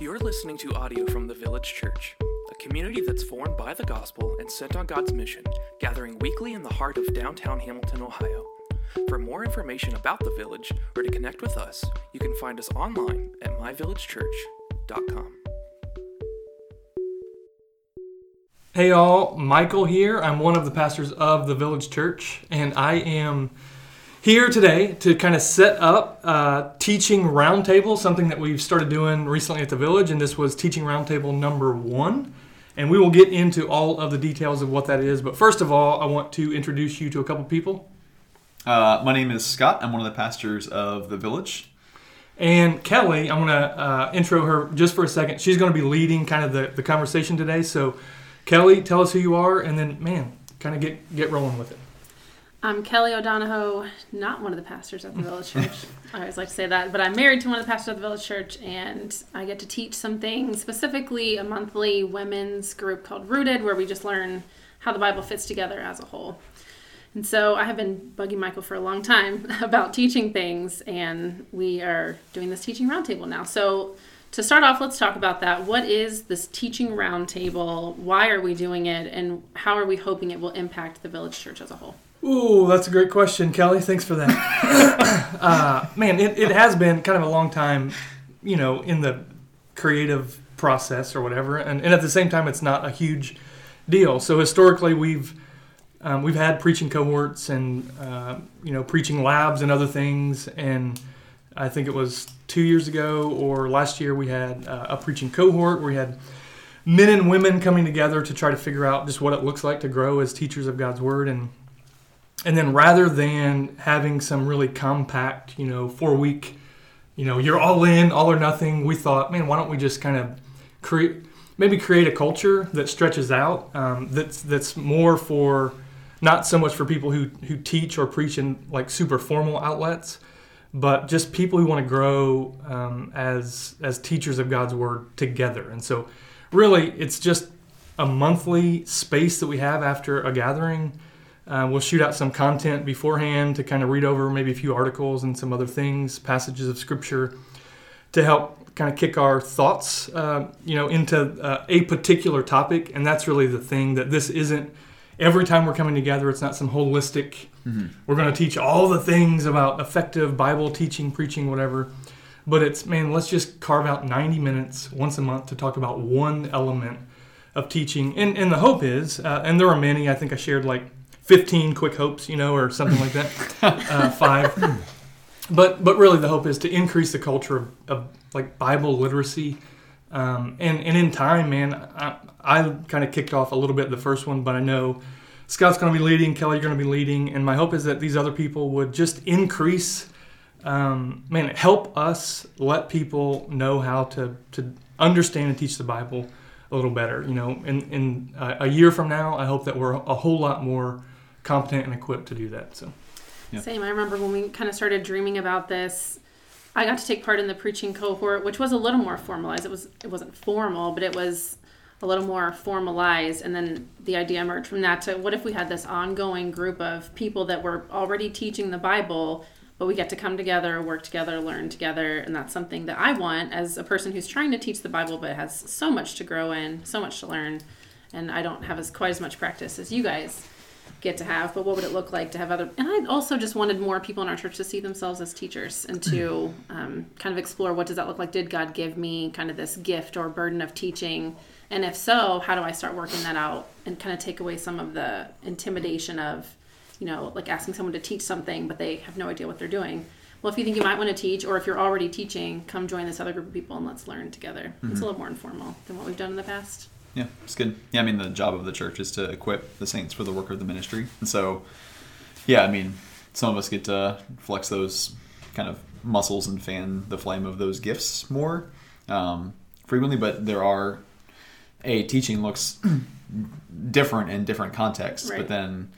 You're listening to audio from the Village Church, a community that's formed by the gospel and sent on God's mission, gathering weekly in the heart of downtown Hamilton, Ohio. For more information about the village or to connect with us, you can find us online at myvillagechurch.com. Hey all, Michael here. I'm one of the pastors of the Village Church, and I am here today to kind of set up uh, teaching roundtable, something that we've started doing recently at the Village, and this was teaching roundtable number one. And we will get into all of the details of what that is. But first of all, I want to introduce you to a couple people. Uh, my name is Scott. I'm one of the pastors of the village. And Kelly, I'm going to uh, intro her just for a second. She's going to be leading kind of the, the conversation today. So, Kelly, tell us who you are, and then, man, kind of get, get rolling with it. I'm Kelly O'Donohoe, not one of the pastors at the Village Church. I always like to say that, but I'm married to one of the pastors at the Village Church, and I get to teach something specifically a monthly women's group called Rooted, where we just learn how the Bible fits together as a whole. And so I have been bugging Michael for a long time about teaching things, and we are doing this teaching roundtable now. So to start off, let's talk about that. What is this teaching roundtable? Why are we doing it? And how are we hoping it will impact the Village Church as a whole? Ooh, that's a great question, Kelly. Thanks for that. uh, man, it, it has been kind of a long time, you know, in the creative process or whatever, and, and at the same time, it's not a huge deal. So historically, we've um, we've had preaching cohorts and uh, you know preaching labs and other things, and I think it was two years ago or last year we had uh, a preaching cohort where we had men and women coming together to try to figure out just what it looks like to grow as teachers of God's word and and then rather than having some really compact, you know, four week, you know, you're all in, all or nothing, we thought, man, why don't we just kind of create, maybe create a culture that stretches out, um, that's that's more for, not so much for people who who teach or preach in like super formal outlets, but just people who want to grow um, as as teachers of God's word together. And so, really, it's just a monthly space that we have after a gathering uh, we'll shoot out some content beforehand to kind of read over maybe a few articles and some other things, passages of scripture, to help kind of kick our thoughts, uh, you know, into uh, a particular topic. And that's really the thing that this isn't. Every time we're coming together, it's not some holistic. Mm-hmm. We're going to teach all the things about effective Bible teaching, preaching, whatever. But it's man, let's just carve out 90 minutes once a month to talk about one element of teaching. And, and the hope is, uh, and there are many. I think I shared like 15 quick hopes, you know, or something like that. uh, five. But but really, the hope is to increase the culture of, of like Bible literacy. Um, and and in time, man, I, I kind of kicked off a little bit the first one, but I know Scott's going to be leading, Kelly, you're going to be leading, and my hope is that these other people would just increase, um, man, help us let people know how to to understand and teach the Bible a little better. You know, in in uh, a year from now, I hope that we're a whole lot more competent and equipped to do that. So, yeah. same. I remember when we kind of started dreaming about this. I got to take part in the preaching cohort, which was a little more formalized. It was it wasn't formal, but it was a little more formalized. And then the idea emerged from that to what if we had this ongoing group of people that were already teaching the Bible, but we get to come together, work together, learn together, and that's something that I want as a person who's trying to teach the Bible but has so much to grow in, so much to learn, and I don't have as quite as much practice as you guys get to have, but what would it look like to have other? And I also just wanted more people in our church to see themselves as teachers and to um, kind of explore what does that look like? Did God give me kind of this gift or burden of teaching? And if so, how do I start working that out and kind of take away some of the intimidation of, you know, like asking someone to teach something, but they have no idea what they're doing? Well, if you think you might want to teach, or if you're already teaching, come join this other group of people and let's learn together. Mm-hmm. It's a little more informal than what we've done in the past. Yeah, it's good. Yeah, I mean, the job of the church is to equip the saints for the work of the ministry. And so, yeah, I mean, some of us get to flex those kind of muscles and fan the flame of those gifts more um, frequently, but there are, a teaching looks different in different contexts, right. but then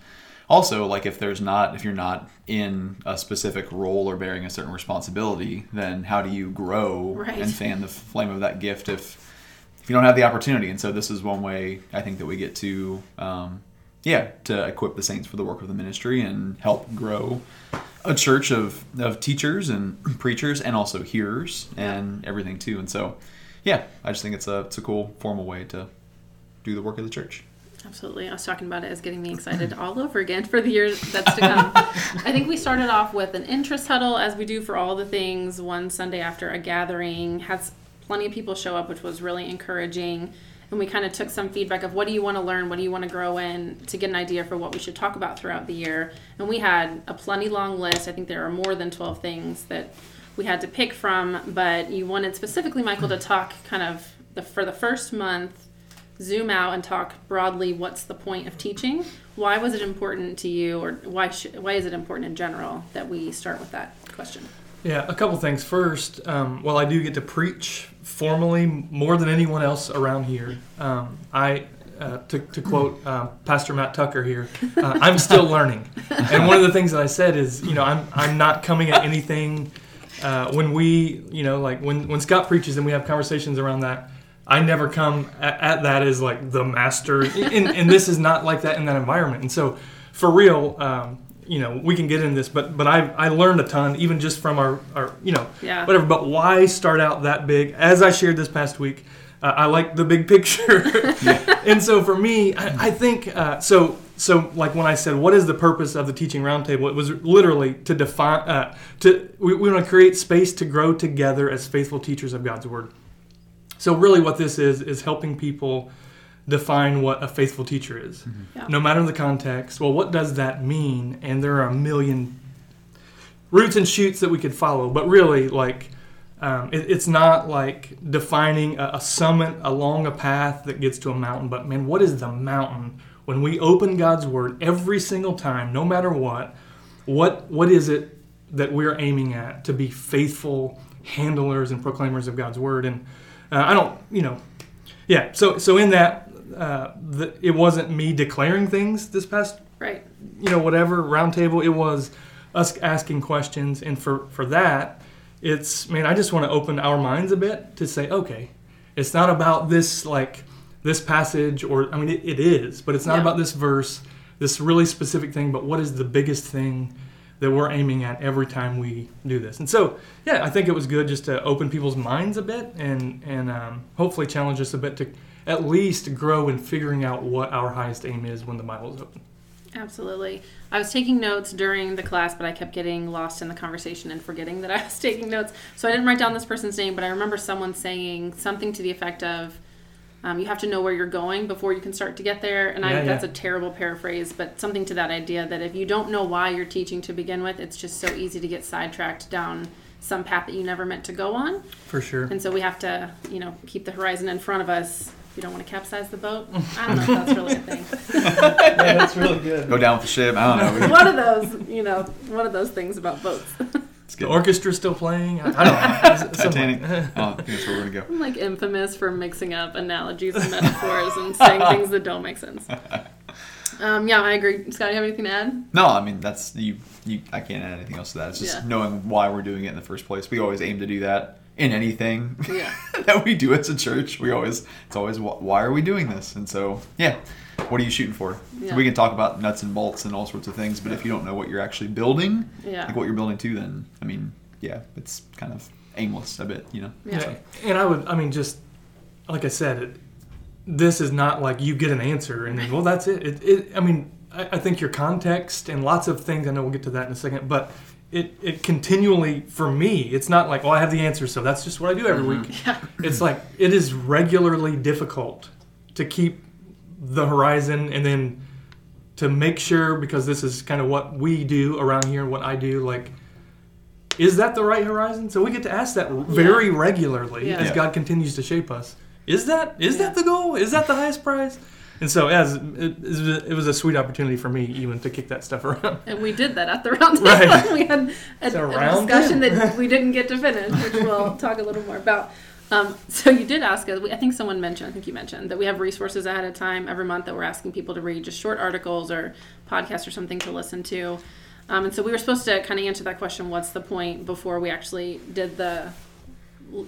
also like if there's not if you're not in a specific role or bearing a certain responsibility then how do you grow right. and fan the flame of that gift if you don't have the opportunity. And so this is one way I think that we get to, um, yeah, to equip the saints for the work of the ministry and help grow a church of, of teachers and preachers and also hearers and everything too. And so, yeah, I just think it's a it's a cool formal way to do the work of the church. Absolutely. I was talking about it as getting me excited all over again for the year that's to come. I think we started off with an interest huddle, as we do for all the things, one Sunday after a gathering. Had plenty of people show up, which was really encouraging. And we kind of took some feedback of what do you want to learn, what do you want to grow in, to get an idea for what we should talk about throughout the year. And we had a plenty long list. I think there are more than 12 things that we had to pick from, but you wanted specifically, Michael, to talk kind of the, for the first month zoom out and talk broadly what's the point of teaching why was it important to you or why sh- why is it important in general that we start with that question Yeah, a couple things. First, um, while I do get to preach formally more than anyone else around here, um, I, uh, to, to quote uh, Pastor Matt Tucker here, uh, I'm still learning. And one of the things that I said is, you know, I'm, I'm not coming at anything. Uh, when we, you know, like when, when Scott preaches and we have conversations around that, I never come at, at that as like the master. And, and this is not like that in that environment. And so, for real, um, you know, we can get in this, but but I I learned a ton even just from our our you know Yeah. whatever. But why start out that big? As I shared this past week, uh, I like the big picture, and so for me, I, I think uh, so. So like when I said, what is the purpose of the teaching roundtable? It was literally to define uh, to we, we want to create space to grow together as faithful teachers of God's word. So really, what this is is helping people define what a faithful teacher is, Yeah. no matter the context. Well, what does that mean? And there are a million roots and shoots that we could follow, but really, like. Um, it, it's not like defining a, a summit along a path that gets to a mountain, but man, what is the mountain? When we open God's Word every single time, no matter what, what what is it that we're aiming at to be faithful handlers and proclaimers of God's Word? And uh, I don't, you know, yeah. So so in that, uh, the, it wasn't me declaring things this past right. you know whatever roundtable. It was us asking questions. And for for that it's man i just want to open our minds a bit to say okay it's not about this like this passage or i mean it, it is but it's not Yeah. about this verse this really specific thing but what is the biggest thing that we're aiming at every time we do this? And so yeah i think it was good just to open people's minds a bit and and um, hopefully challenge us a bit to at least grow in figuring out what our highest aim is when the bible is open. Absolutely. I was taking notes during the class but i kept getting lost in the conversation and forgetting that i was taking notes. So i didn't write down this person's name but i remember someone saying something to the effect of um, you have to know where you're going before you can start to get there. And I Yeah, think that's a terrible paraphrase but something to that idea that if you don't know why you're teaching to begin with it's just so easy to get sidetracked down some path that you never meant to go on. For sure. And so we have to, you know, keep the horizon in front of us. We don't want to capsize the boat. I don't know if that's really a thing. yeah, that's really good. Go down with the ship. I don't know. one of those, you know, one of those things about boats. It's The good. orchestra's still playing. I, I don't know. Titanic. Oh, I think that's where we're gonna go. I'm like infamous for mixing up analogies and metaphors and saying things that don't make sense. Um, yeah, I agree. Scott, do you have anything to add? No, I mean that's you. You, I can't add anything else to that. It's just Yeah. knowing why we're doing it in the first place. We always aim to do that in anything Yeah. that we do as a church. We always, it's always, why are we doing this? And so, yeah, what are you shooting for? Yeah. So we can talk about nuts and bolts and all sorts of things, but if you don't know what you're actually building, Yeah. like what you're building to, then I mean, yeah, it's kind of aimless a bit, you know. Yeah. And I would, I mean, just like I said, it, this is not like you get an answer and then, well, that's it. It, it I mean, I, I think your context and lots of things, I know we'll get to that in a second, but it, it continually, for me, it's not like, oh, I have the answer, so that's just what I do every mm-hmm. week. Yeah. It's like, it is regularly difficult to keep the horizon and then to make sure, because this is kind of what we do around here, and what I do, like, is that the right horizon? So we get to ask that very regularly Yeah. as Yeah. God continues to shape us. Is that is Yeah. that the goal? Is that the highest prize? And so, as it, it was a- it was a sweet opportunity for me even to kick that stuff around. And we did that at the round table. Right. we had a, a a discussion that we didn't get to finish, which we'll talk a little more about. Um, so you did ask us. I think someone mentioned. I think you mentioned that we have resources ahead of time every month that we're asking people to read, just short articles or podcasts or something to listen to. Um, and so we were supposed to kind of answer that question: What's the point? Before we actually did the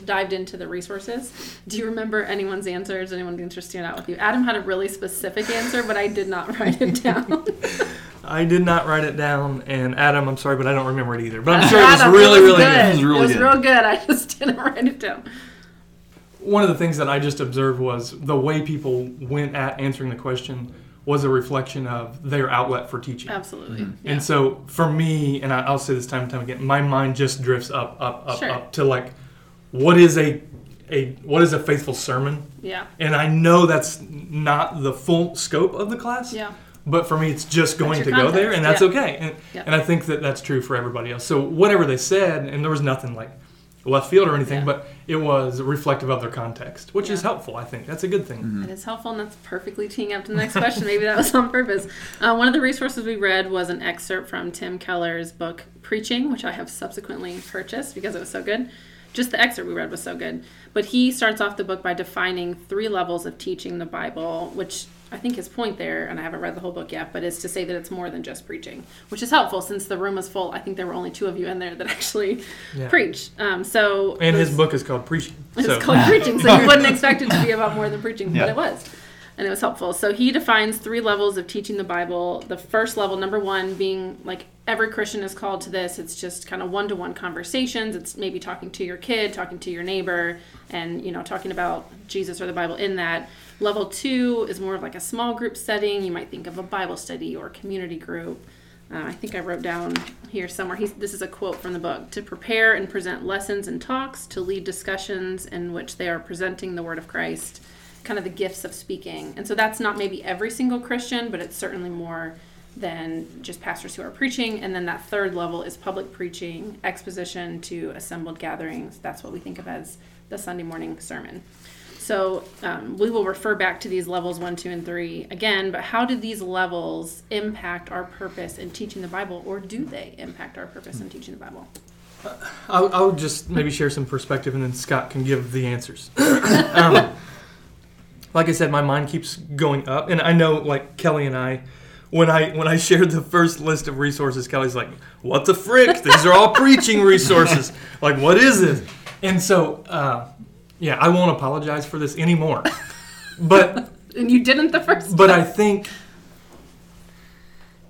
dived into the resources. Do you remember anyone's answers? Anyone answer stand out with you? Adam had a really specific answer, but I did not write it down. I did not write it down, and Adam, I'm sorry, but I don't remember it either. But I'm sure it was Adam, really, it was really good. good. It was really it was good. real good. I just didn't write it down. one of the things that I just observed was the way people went at answering the question was a reflection of their outlet for teaching. Absolutely. Mm-hmm. Yeah. And so for me, and I- I'll say this time and time again, my mind just drifts up, up, up, Sure. up to like, what is a, a what is a faithful sermon? yeah. And I know that's not the full scope of the class. Yeah. But for me, it's just going to go there, and that's yeah. okay. And, Yeah. and I think that that's true for everybody else. So whatever they said, and there was nothing like left field or anything, Yeah. but it was reflective of their context, which is helpful. I think that's a good thing. It is helpful, and that's perfectly teeing up to the next question. Maybe that was on purpose. Uh, one of the resources we read was an excerpt from Tim Keller's book Preaching, which I have subsequently purchased because it was so good. Just the excerpt we read was so good. But he starts off the book by defining three levels of teaching the Bible, which I think his point there, and I haven't read the whole book yet, but is to say that it's more than just preaching, which is helpful since the room was full. I think there were only two of you in there that actually Yeah. preach. Um, so And his book is called Preaching. it's So called preaching, so you wouldn't expect it to be about more than preaching, Yeah. but it was. And it was helpful. So he defines three levels of teaching the Bible. The first level, number one, being like every Christian is called to this. It's just kind of one to one conversations. It's maybe talking to your kid, talking to your neighbor, and you know, talking about Jesus or the Bible in that. Level two is more of like a small group setting. You might think of a Bible study or community group. Uh, I think I wrote down here somewhere. He's, this is a quote from the book to prepare and present lessons and talks, to lead discussions in which they are presenting the word of Christ, kind of the gifts of speaking. And so that's not maybe every single Christian, but it's certainly more than just pastors who are preaching. And then that third level is public preaching, exposition to assembled gatherings. That's what we think of as the Sunday morning sermon. So um, we will refer back to these levels one, two, and three again. But how do these levels impact our purpose in teaching the Bible, or do they impact our purpose in teaching the Bible? I'll, I'll just maybe share some perspective, and then Scott can give the answers. um, like I said, my mind keeps going up, and I know, like Kelly and I, when I when I shared the first list of resources, Kelly's like, "What the frick? These are all preaching resources. Like, what is this?" And so, uh, yeah, I won't apologize for this anymore. But And you didn't the first. but I think,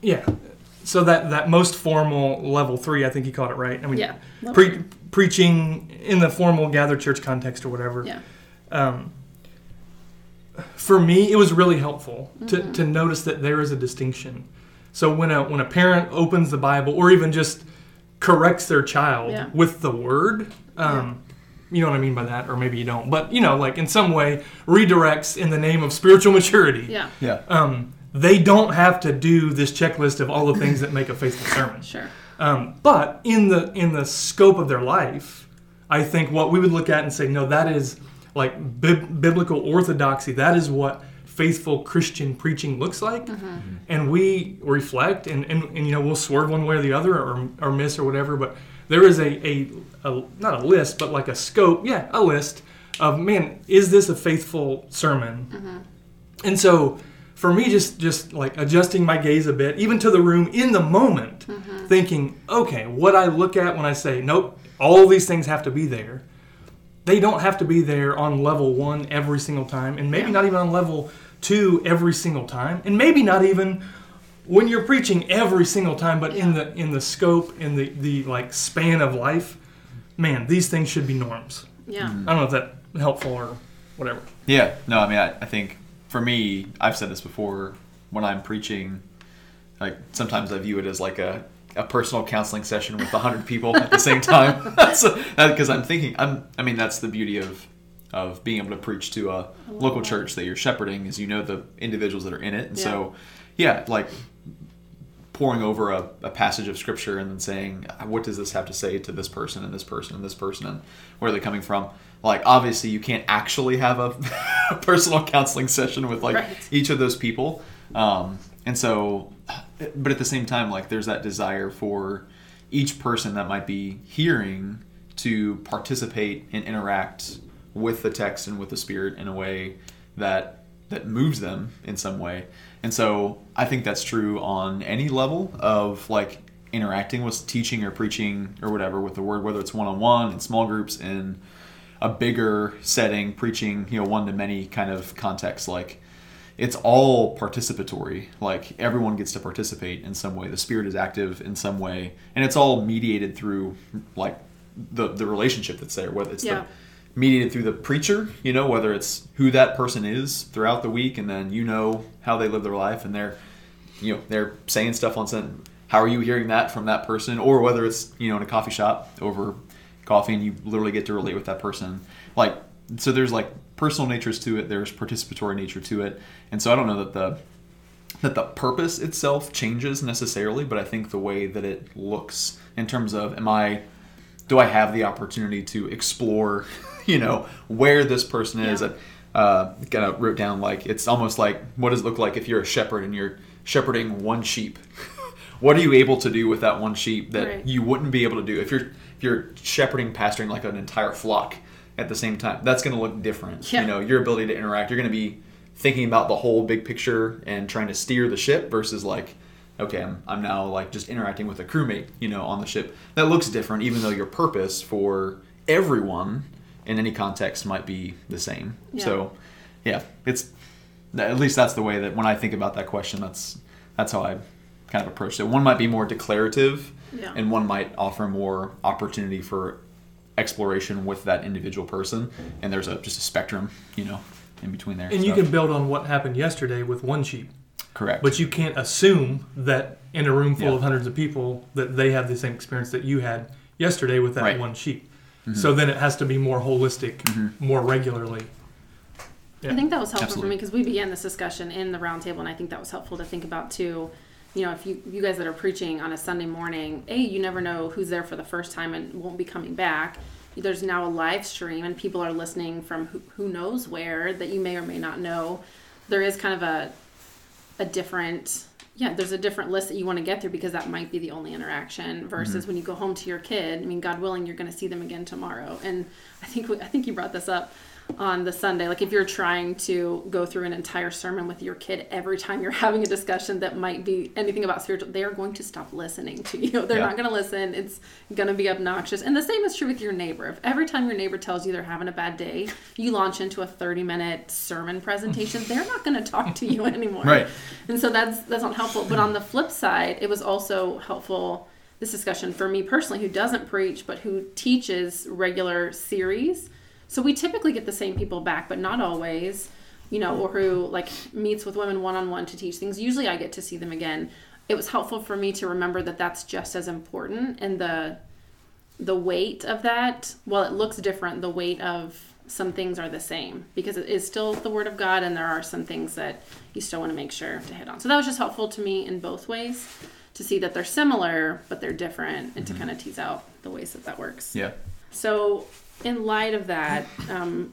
yeah. So that that most formal level three, I think you called it right. I mean, Yeah. pre- preaching in the formal gathered church context or whatever. Yeah. Um, for me, it was really helpful to, to notice that there is a distinction. So when a when a parent opens the Bible or even just corrects their child Yeah. with the word, um, you know what I mean by that, or maybe you don't, but you know, like in some way redirects in the name of spiritual maturity. Yeah. Yeah. Um, they don't have to do this checklist of all the things that make a faithful sermon. Sure. Um, but in the in the scope of their life, I think what we would look at and say, no, that is like bib- biblical orthodoxy. That is what faithful Christian preaching looks like. Mm-hmm. And we reflect, and, and, and you know we'll swerve one way or the other, or, or miss or whatever. But there is a, a, a not a list, but like a scope, yeah, a list of man, is this a faithful sermon? Mm-hmm. And so for me just just like adjusting my gaze a bit even to the room in the moment mm-hmm. thinking okay what i look at when i say nope all these things have to be there they don't have to be there on level one every single time and maybe Yeah. not even on level two every single time and maybe not even when you're preaching every single time but in the in the scope in the the like span of life man these things should be norms Yeah. Mm-hmm. i don't know if that helpful or whatever Yeah, no, I mean, I, I think for me, I've said this before. When I'm preaching, like sometimes I view it as like a, a personal counseling session with a hundred people at the same time. Because I'm thinking, I'm. I mean, that's the beauty of of being able to preach to a local church that you're shepherding, is you know the individuals that are in it, and so yeah, like pouring over a, a passage of scripture and then saying, what does this have to say to this person and this person and this person and where are they coming from? Like, obviously, you can't actually have a, a personal counseling session with like Right. each of those people. Um, and so, but at the same time, like, there's that desire for each person that might be hearing to participate and interact with the text and with the spirit in a way that that moves them in some way. And so I think that's true on any level of like interacting with teaching or preaching or whatever with the word, whether it's one on one in small groups in a bigger setting, preaching, you know, one to many kind of context. Like it's all participatory. Like everyone gets to participate in some way. The spirit is active in some way, and it's all mediated through like the the relationship that's there. Whether it's Yeah. mediated through the preacher, you know, whether it's who that person is throughout the week, and then you know how they live their life, and they're, you know, they're saying stuff on Sunday. How are you hearing that from that person, or whether it's you know in a coffee shop over coffee, and you literally get to relate with that person, like so. There's like personal natures to it. There's participatory nature to it, and so I don't know that the that the purpose itself changes necessarily, but I think the way that it looks in terms of am I do I have the opportunity to explore, you know, where this person is? Yeah. Uh, kind of wrote down like it's almost like what does it look like if you're a shepherd and you're shepherding one sheep? what are you able to do with that one sheep that Right. you wouldn't be able to do if you're if you're shepherding, pastoring like an entire flock at the same time? That's going to look different. Yeah. You know, your ability to interact. You're going to be thinking about the whole big picture and trying to steer the ship versus like okay I'm, I'm now like just interacting with a crewmate you know on the ship that looks different even though your purpose for everyone in any context might be the same Yeah. so yeah it's at least that's the way that when i think about that question that's that's how i kind of approach it one might be more declarative Yeah. and one might offer more opportunity for exploration with that individual person and there's a just a spectrum you know in between there And you can build on what happened yesterday with one sheep, correct but you can't assume that in a room full Yeah. of hundreds of people that they have the same experience that you had yesterday with that Right. one sheep. Mm-hmm. So then it has to be more holistic, mm-hmm. more regularly. I think that was helpful for me because we began this discussion in the roundtable, and I think that was helpful to think about too. You know, if you you guys that are preaching on a Sunday morning, a you never know who's there for the first time and won't be coming back. There's now a live stream, and people are listening from who, who knows where that you may or may not know. There is kind of a a different yeah there's a different list that you want to get through because that might be the only interaction versus mm-hmm. when you go home to your kid i mean god willing you're going to see them again tomorrow and i think we, i think you brought this up on the sunday. Like if you're trying to go through an entire sermon with your kid every time you're having a discussion that might be anything about spiritual they are going to stop listening to you. They're Yeah. not going to listen. It's going to be obnoxious. And the same is true with your neighbor. If every time your neighbor tells you they're having a bad day you launch into a 30 minute sermon presentation they're not going to talk to you anymore. Right. and so that's that's not helpful. But on the flip side it was also helpful this discussion for me personally who doesn't preach but who teaches regular series so we typically get the same people back but not always you know or who like meets with women one-on-one to teach things. Usually i get to see them again. It was helpful for me to remember that that's just as important and the the weight of that while it looks different the weight of some things are the same because it is still the word of god and there are some things that you still want to make sure to hit on. So that was just helpful to me in both ways to see that they're similar but they're different and to mm-hmm. kind of tease out the ways that that works. Yeah. So in light of that um,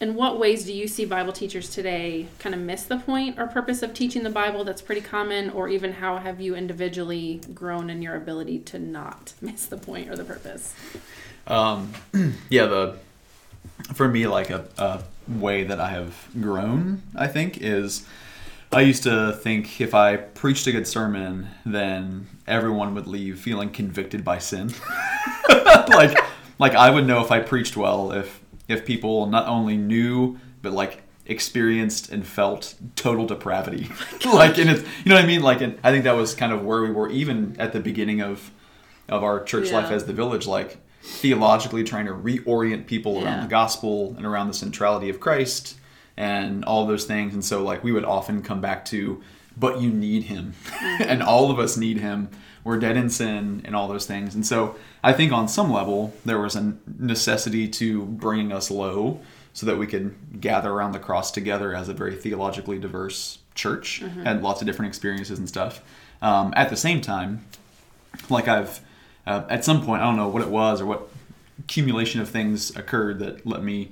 in what ways do you see bible teachers today kind of miss the point or purpose of teaching the bible that's pretty common or even how have you individually grown in your ability to not miss the point or the purpose Um, yeah, the for me like a, a way that I have grown, I think, is I used to think if I preached a good sermon, then everyone would leave feeling convicted by sin. like like I would know if I preached well if if people not only knew but like experienced and felt total depravity. Oh like and it's you know what I mean? Like and I think that was kind of where we were even at the beginning of of our church life as the village, like theologically trying to reorient people around the gospel and around the centrality of Christ and all those things. And so, like, we would often come back to, but you need him. Mm-hmm. and all of us need him. We're dead in sin and all those things. And so, I think on some level, there was a necessity to bringing us low so that we could gather around the cross together as a very theologically diverse church, had lots of different experiences and stuff. Um, at the same time, like I've uh, at some point I don't know what it was or what accumulation of things occurred that let me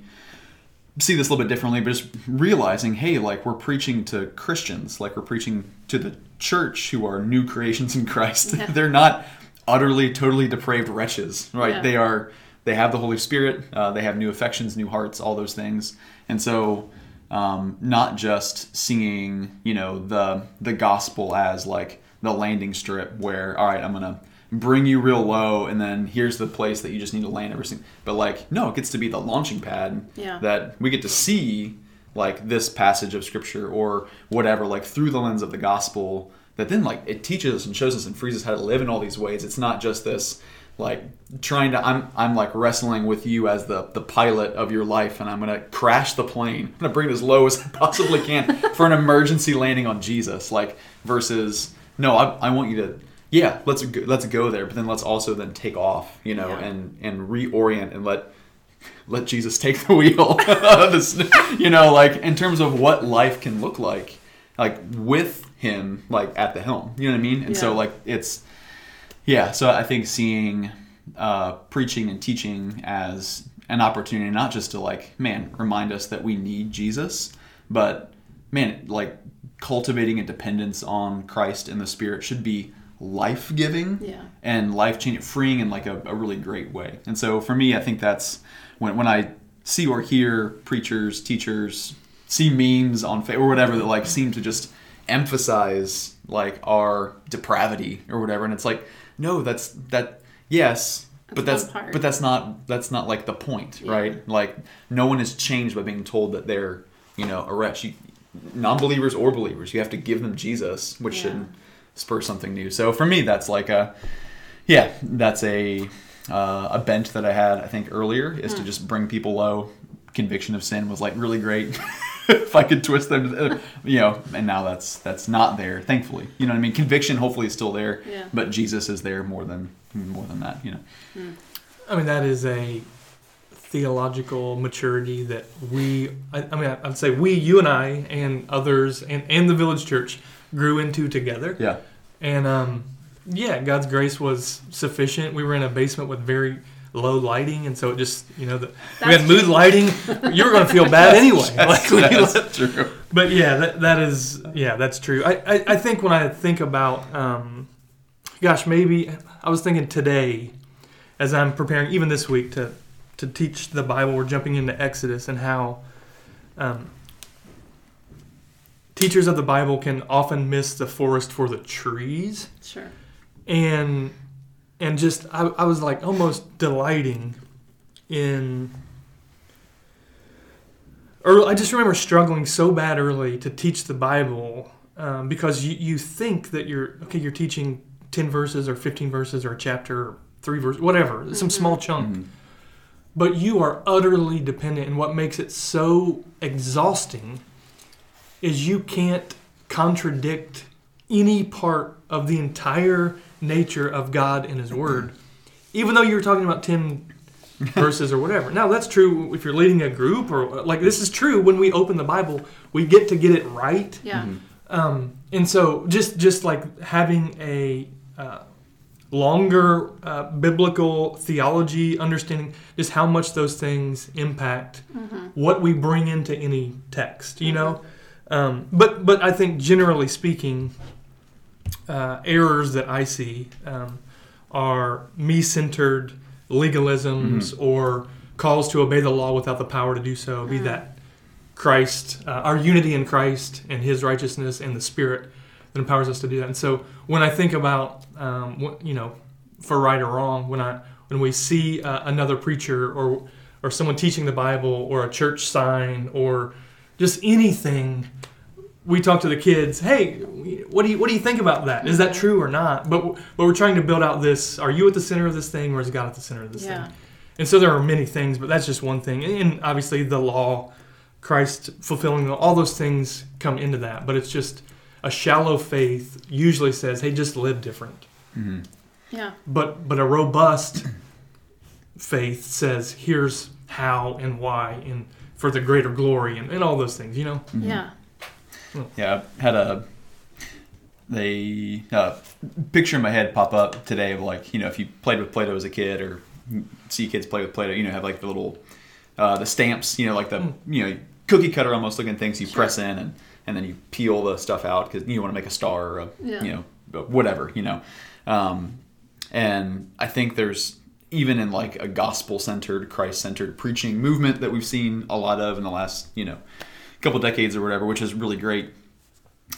see this a little bit differently, but just realizing, hey, like we're preaching to Christians, like we're preaching to the church who are new creations in Christ. Yeah. They're not utterly, totally depraved wretches, right? Yeah. They are. They have the Holy Spirit. Uh, they have new affections, new hearts, all those things, and so um, not just singing, you know, the the gospel as like the landing strip where, all right, I'm gonna bring you real low, and then here's the place that you just need to land everything. But like, no, it gets to be the launching pad Yeah. that we get to see like this passage of scripture or whatever, like through the lens of the gospel. That then like it teaches us and shows us and frees us how to live in all these ways. It's not just this like trying to I'm I'm like wrestling with you as the the pilot of your life and I'm going to crash the plane. I'm to bring it as low as I possibly can for an emergency landing on Jesus like versus no, I, I want you to yeah, let's go, let's go there, but then let's also then take off, you know, Yeah. and and reorient and let let Jesus take the wheel. This- you know, like in terms of what life can look like, like with him, like at the helm. You know what I mean? And so like it's yeah. So I think seeing uh, preaching and teaching as an opportunity, not just to like man remind us that we need Jesus, but man like cultivating a dependence on Christ and the Spirit should be life giving Yeah. and life changing, freeing in like a, a really great way. And so for me, I think that's when when I see or hear preachers, teachers, see memes on fa- or whatever that like seem to just emphasize like our depravity or whatever, and it's like no, that's that yes. but That's that's part. but that's not that's not like the point, Yeah. right? Like no one is changed by being told that they're you know a wretch. You, non-believers or believers, you have to give them Jesus, which Yeah. should spur something new. So for me, that's like a yeah, that's a uh, a bent that I had I think earlier is Hmm. to just bring people low. Conviction of sin was like really great. if I could twist them, uh, you know, and now that's that's not there. Thankfully, you know what I mean. Conviction hopefully is still there, Yeah. but Jesus is there more than more than that. You know. I mean, that is a theological maturity that we, I, I mean, I'd say we, you and I, and others, and, and the village church grew into together. Yeah. And um, yeah, God's grace was sufficient. We were in a basement with very low lighting, and so it just, you know, the, we had mood true. lighting. You were going to feel bad anyway. like, when you That's true. but yeah, that, that is yeah, that's true. I, I, I think when I think about, um, gosh, maybe I was thinking today, as I'm preparing, even this week to to teach the Bible, we're jumping into Exodus and how um, teachers of the Bible can often miss the forest for the trees, Sure. And and just I, I was like almost delighting in or I just remember struggling so bad early to teach the Bible um, because you, you think that you're okay you're teaching 10 verses or 15 verses or a chapter or three verses whatever some small chunk. But you are utterly dependent and what makes it so exhausting is you can't contradict any part of the entire nature of God and His Word, even though you're talking about 10 verses or whatever. Now, that's true if you're leading a group, or like this is true when we open the Bible, we get to get it right. Yeah. Mm-hmm. Um, and so, just just like having a uh, longer uh, biblical theology understanding, just how much those things impact what we bring into any text, you know. Um, but but I think generally speaking, uh, errors that I see um, are me-centered legalisms or calls to obey the law without the power to do so. Be that Christ, uh, our unity in Christ and His righteousness and the Spirit that empowers us to do that. And so when I think about, um, what, you know, for right or wrong, when I when we see uh, another preacher or or someone teaching the Bible or a church sign or just anything, we talk to the kids. Hey, what do you what do you think about that? Is that mm-hmm. true or not? But but we're trying to build out this. Are you at the center of this thing, or is God at the center of this Yeah. thing? And so there are many things, but that's just one thing. And obviously the law, Christ fulfilling all those things come into that. But it's just a shallow faith usually says, "Hey, just live different." Mm-hmm. Yeah. But but a robust faith says, "Here's how and why and for the greater glory and, and all those things." You know. Mm-hmm. Yeah. Yeah, I had a they uh, picture in my head pop up today of like you know if you played with Play-Doh as a kid or see kids play with Play-Doh, you know have like the little uh, the stamps, you know like the you know cookie cutter almost looking things you Sure. press in and and then you peel the stuff out because you want to make a star or a Yeah. you know whatever you know, um, and I think there's even in like a gospel centered Christ centered preaching movement that we've seen a lot of in the last you know couple decades or whatever, which is really great.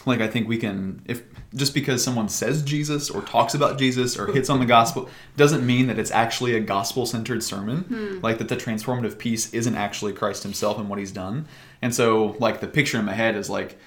Like I think we can if just because someone says Jesus or talks about Jesus or hits on the gospel doesn't mean that it's actually a gospel centered sermon hmm. like that the transformative piece isn't actually Christ himself and what he's done. And so like the picture in my head is like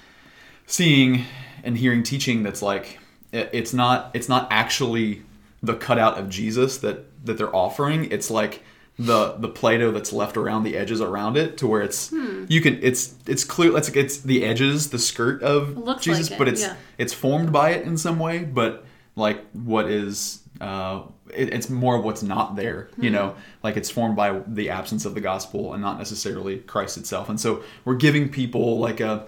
seeing and hearing teaching that's like it's not it's not actually the cutout of Jesus that that they're offering. It's like the the Play-Doh that's left around the edges around it to where it's Hmm. you can it's it's clear it's it's the edges the skirt of looks Jesus like it, but it's yeah. it's formed by it in some way but like what is uh it, it's more of what's not there you Hmm. know like it's formed by the absence of the gospel and not necessarily Christ itself and so we're giving people like a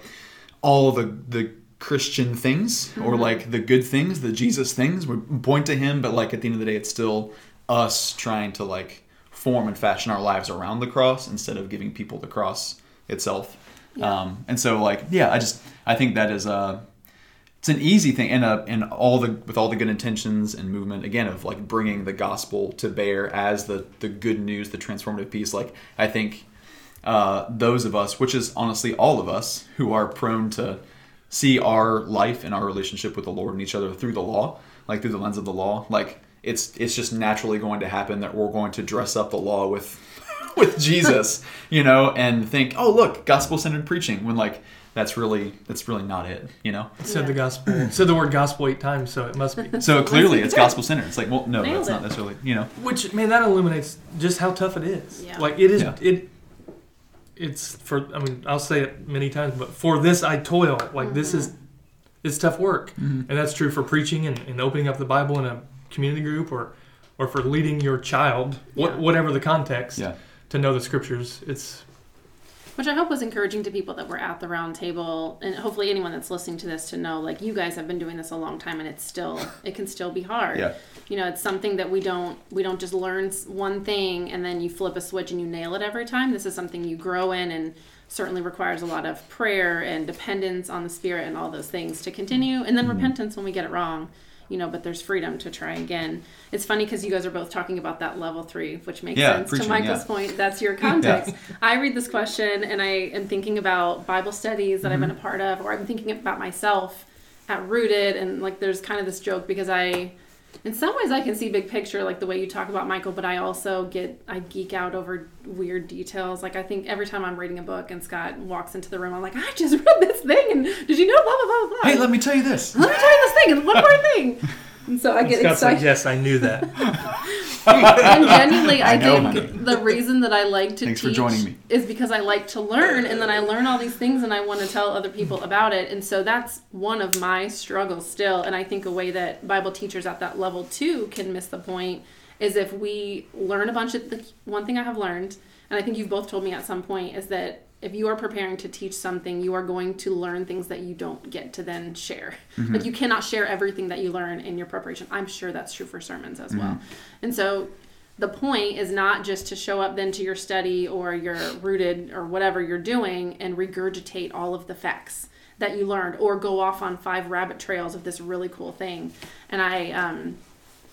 all the the Christian things Mm-hmm. or like the good things, the Jesus things. We point to him, but like at the end of the day, it's still us trying to like form and fashion our lives around the cross instead of giving people the cross itself. Um, and so like yeah, I just I think that is a it's an easy thing and uh and all the with all the good intentions and movement again of like bringing the gospel to bear as the the good news the transformative piece like i think uh those of us which is honestly all of us who are prone to see our life and our relationship with the lord and each other through the law like through the lens of the law like it's it's just naturally going to happen that we're going to dress up the law with with jesus you know and think oh look gospel centered preaching when like that's really that's really not it you know It said Yeah. the gospel. it said the word gospel eight times, so it must be. So clearly, it's gospel centered. It's like, well, no, Nailed that's not it. necessarily, you know. Which man, that illuminates just how tough it is. Yeah. Like it is. Yeah. It. It's for. I mean, I'll say it many times, but for this I toil. Like this mm-hmm. is, it's tough work, mm-hmm. and that's true for preaching and, and opening up the Bible in a community group or, or for leading your child, what, Yeah. whatever the context, Yeah, to know the scriptures. It's Which I hope was encouraging to people that were at the round table, and hopefully anyone that's listening to this to know, like you guys have been doing this a long time, and it's still it can still be hard. Yeah. You know, it's something that we don't we don't just learn one thing and then you flip a switch and you nail it every time. This is something you grow in, and certainly requires a lot of prayer and dependence on the Spirit and all those things to continue, and then mm-hmm. repentance when we get it wrong. You know, but there's freedom to try again. It's funny because you guys are both talking about that level three, which makes Yeah, sense to Michael's yeah. point. That's your context. I read this question and I am thinking about Bible studies that I've been mm-hmm. a part of, or I'm thinking about myself at Rooted, and like there's kind of this joke because I, in some ways, I can see big picture, like the way you talk about Michael, but I also get I geek out over weird details. Like I think every time I'm reading a book and Scott walks into the room, I'm like, I just read this thing, and did you know blah blah blah blah. Hey, let me tell you this. let me tell you this thing, and one more thing. And so I get Scott's like, excited yes, I knew that. and genuinely, I, I know, think honey. the reason that I like to Thanks for teach joining me. is because I like to learn, and then I learn all these things, and I want to tell other people about it. And so that's one of my struggles still. And I think a way that Bible teachers at that level too can miss the point is if we learn a bunch of the one thing I have learned, and I think you've both told me at some point is that if you are preparing to teach something, you are going to learn things that you don't get to then share. Like you cannot share everything that you learn in your preparation. I'm sure that's true for sermons as well. And so the point is not just to show up then to your study or your rooted or whatever you're doing and regurgitate all of the facts that you learned or go off on five rabbit trails of this really cool thing. And I um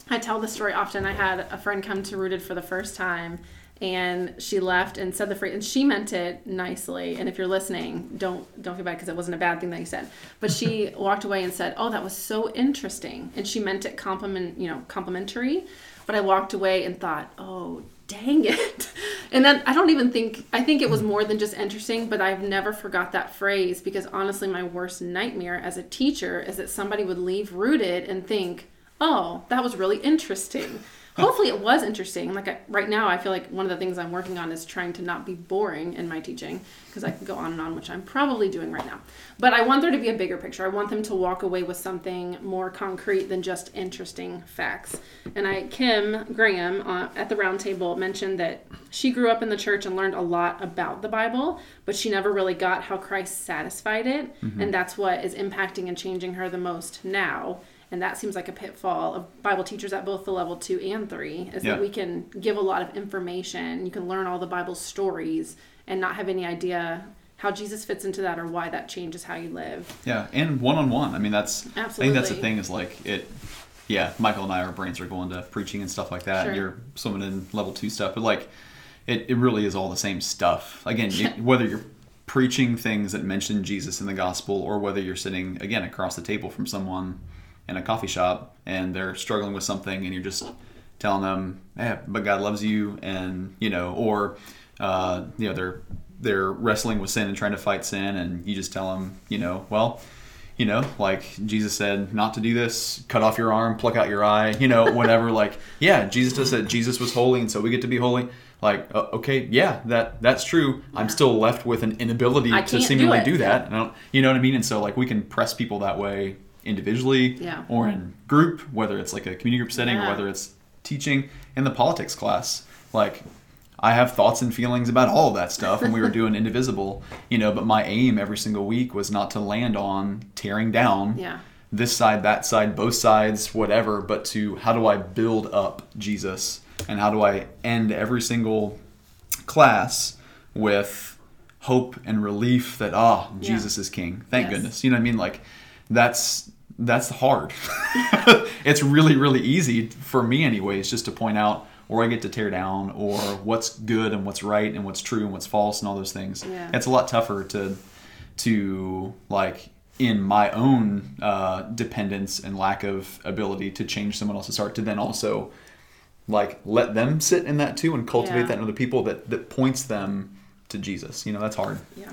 I tell this story often. I had a friend come to Rooted for the first time and she left and said the phrase and she meant it nicely. And if you're listening don't don't feel bad because it wasn't a bad thing that you said. But she walked away and said oh that was so interesting. And she meant it compliment you know complimentary. But i walked away and thought oh dang it. And then i don't even think i think it was mm-hmm. more than just interesting but i've never forgot that phrase because honestly my worst nightmare as a teacher is that somebody would leave rooted and think oh that was really interesting hopefully it was interesting. Like I, right now i feel like one of the things i'm working on is trying to not be boring in my teaching because i can go on and on which i'm probably doing right now. But i want there to be a bigger picture. I want them to walk away with something more concrete than just interesting facts. And i kim graham uh, at the roundtable mentioned that she grew up in the church and learned a lot about the bible but she never really got how christ satisfied it. And that's what is impacting and changing her the most now and that seems like a pitfall of Bible teachers at both the level two and three is Yeah. that we can give a lot of information. You can learn all the Bible stories and not have any idea how Jesus fits into that or why that changes how you live. Yeah, and one on one. I mean, that's Absolutely. I think that's the thing is like it. Yeah, Michael and I, our brains are going to preaching and stuff like that. Sure. You're swimming in level two stuff, but like, it, it really is all the same stuff. Again, you, whether you're preaching things that mention Jesus in the gospel, or whether you're sitting again across the table from someone in a coffee shop and they're struggling with something, and you're just telling them, "Yeah, but God loves you," and you know, or uh, you know, they're they're wrestling with sin and trying to fight sin, and you just tell them, you know, well you know, like Jesus said not to do this, cut off your arm, pluck out your eye, you know, whatever. like, yeah, Jesus just said Jesus was holy, and so we get to be holy. Like, uh, okay, yeah, that that's true. I'm still left with an inability to can't do seemingly do, that. And I don't, you know what I mean? And so, like, we can press people that way individually Yeah. or in group, whether it's like a community group setting or whether it's teaching in the politics class. Like, I have thoughts and feelings about all of that stuff when we were doing Indivisible, you know, but my aim every single week was not to land on tearing down Yeah. this side, that side, both sides, whatever, but to how do I build up Jesus and how do I end every single class with hope and relief that ah Yeah. Jesus is king. Thank Yes. goodness. You know what I mean? Like that's that's hard. it's really really easy for me anyways just to point out where I get to tear down or what's good and what's right and what's true and what's false and all those things. Yeah. It's a lot tougher to to like in my own uh, dependence and lack of ability to change someone else's heart to then also like let them sit in that too and cultivate Yeah. that in other people that that points them to Jesus. You know, that's hard. Yeah.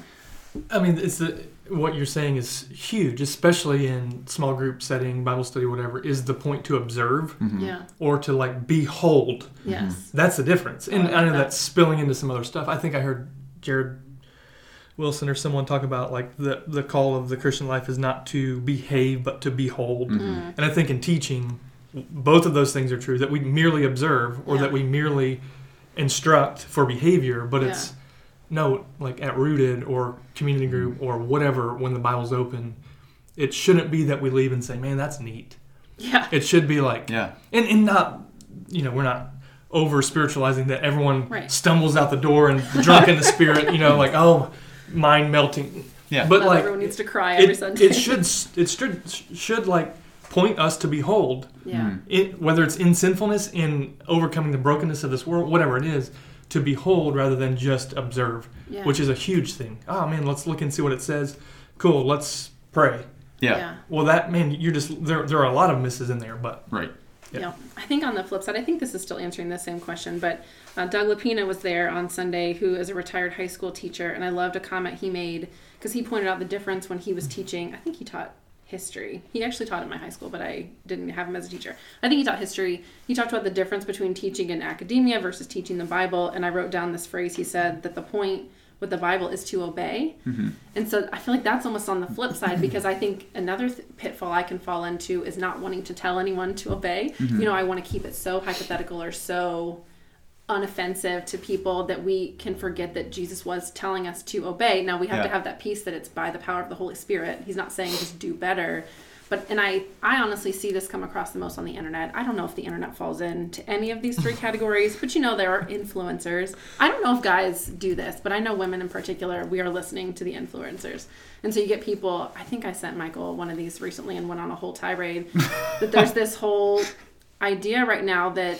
I mean, it's the, what you're saying is huge, especially in small group setting, Bible study, whatever. Is the point to observe Mm-hmm. Yeah. or to like behold? Yes. That's the difference. And I like I know that. that's spilling into some other stuff. I think I heard Jared Wilson or someone talk about like the the call of the Christian life is not to behave but to behold. Mm. And I think in teaching, both of those things are true. That we merely observe or Yeah. that we merely instruct for behavior, but it's no like at rooted or community mm-hmm. group or whatever when the Bible's open. It shouldn't be that we leave and say, "Man, that's neat." Yeah. It should be like, Yeah. and, and not you know we're not over spiritualizing that everyone Right. stumbles out the door and drunk in the spirit you know like oh mind melting Yeah. but Not like everyone needs to cry every it, Sunday. it should it should should like point us to behold Yeah. Mm-hmm. it, whether it's in sinfulness in overcoming the brokenness of this world whatever it is to behold rather than just observe Yeah. which is a huge thing oh man let's look and see what it says cool let's pray Yeah. well that man you're just there there are a lot of misses in there but Right. Yeah. Yeah. I think on the flip side, I think this is still answering the same question, but uh, Doug Lapina was there on Sunday, who is a retired high school teacher, and I loved a comment he made because he pointed out the difference when he was teaching. I think he taught history. He actually taught at my high school, but I didn't have him as a teacher. I think he taught history. He talked about the difference between teaching in academia versus teaching the Bible, and I wrote down this phrase. He said that the point with the Bible is to obey. Mm-hmm. And so I feel like that's almost on the flip side because I think another th- pitfall I can fall into is not wanting to tell anyone to obey. Mm-hmm. You know, I want to keep it so hypothetical or so unoffensive to people that we can forget that Jesus was telling us to obey. Now we have to have that piece that it's by the power of the Holy Spirit. He's not saying just do better. But and I I honestly see this come across the most on the internet. I don't know if the internet falls into any of these three categories, but you know there are influencers. I don't know if guys do this, but I know women in particular, we are listening to the influencers. And so you get people, I think I sent Michael one of these recently and went on a whole tirade that there's this whole idea right now that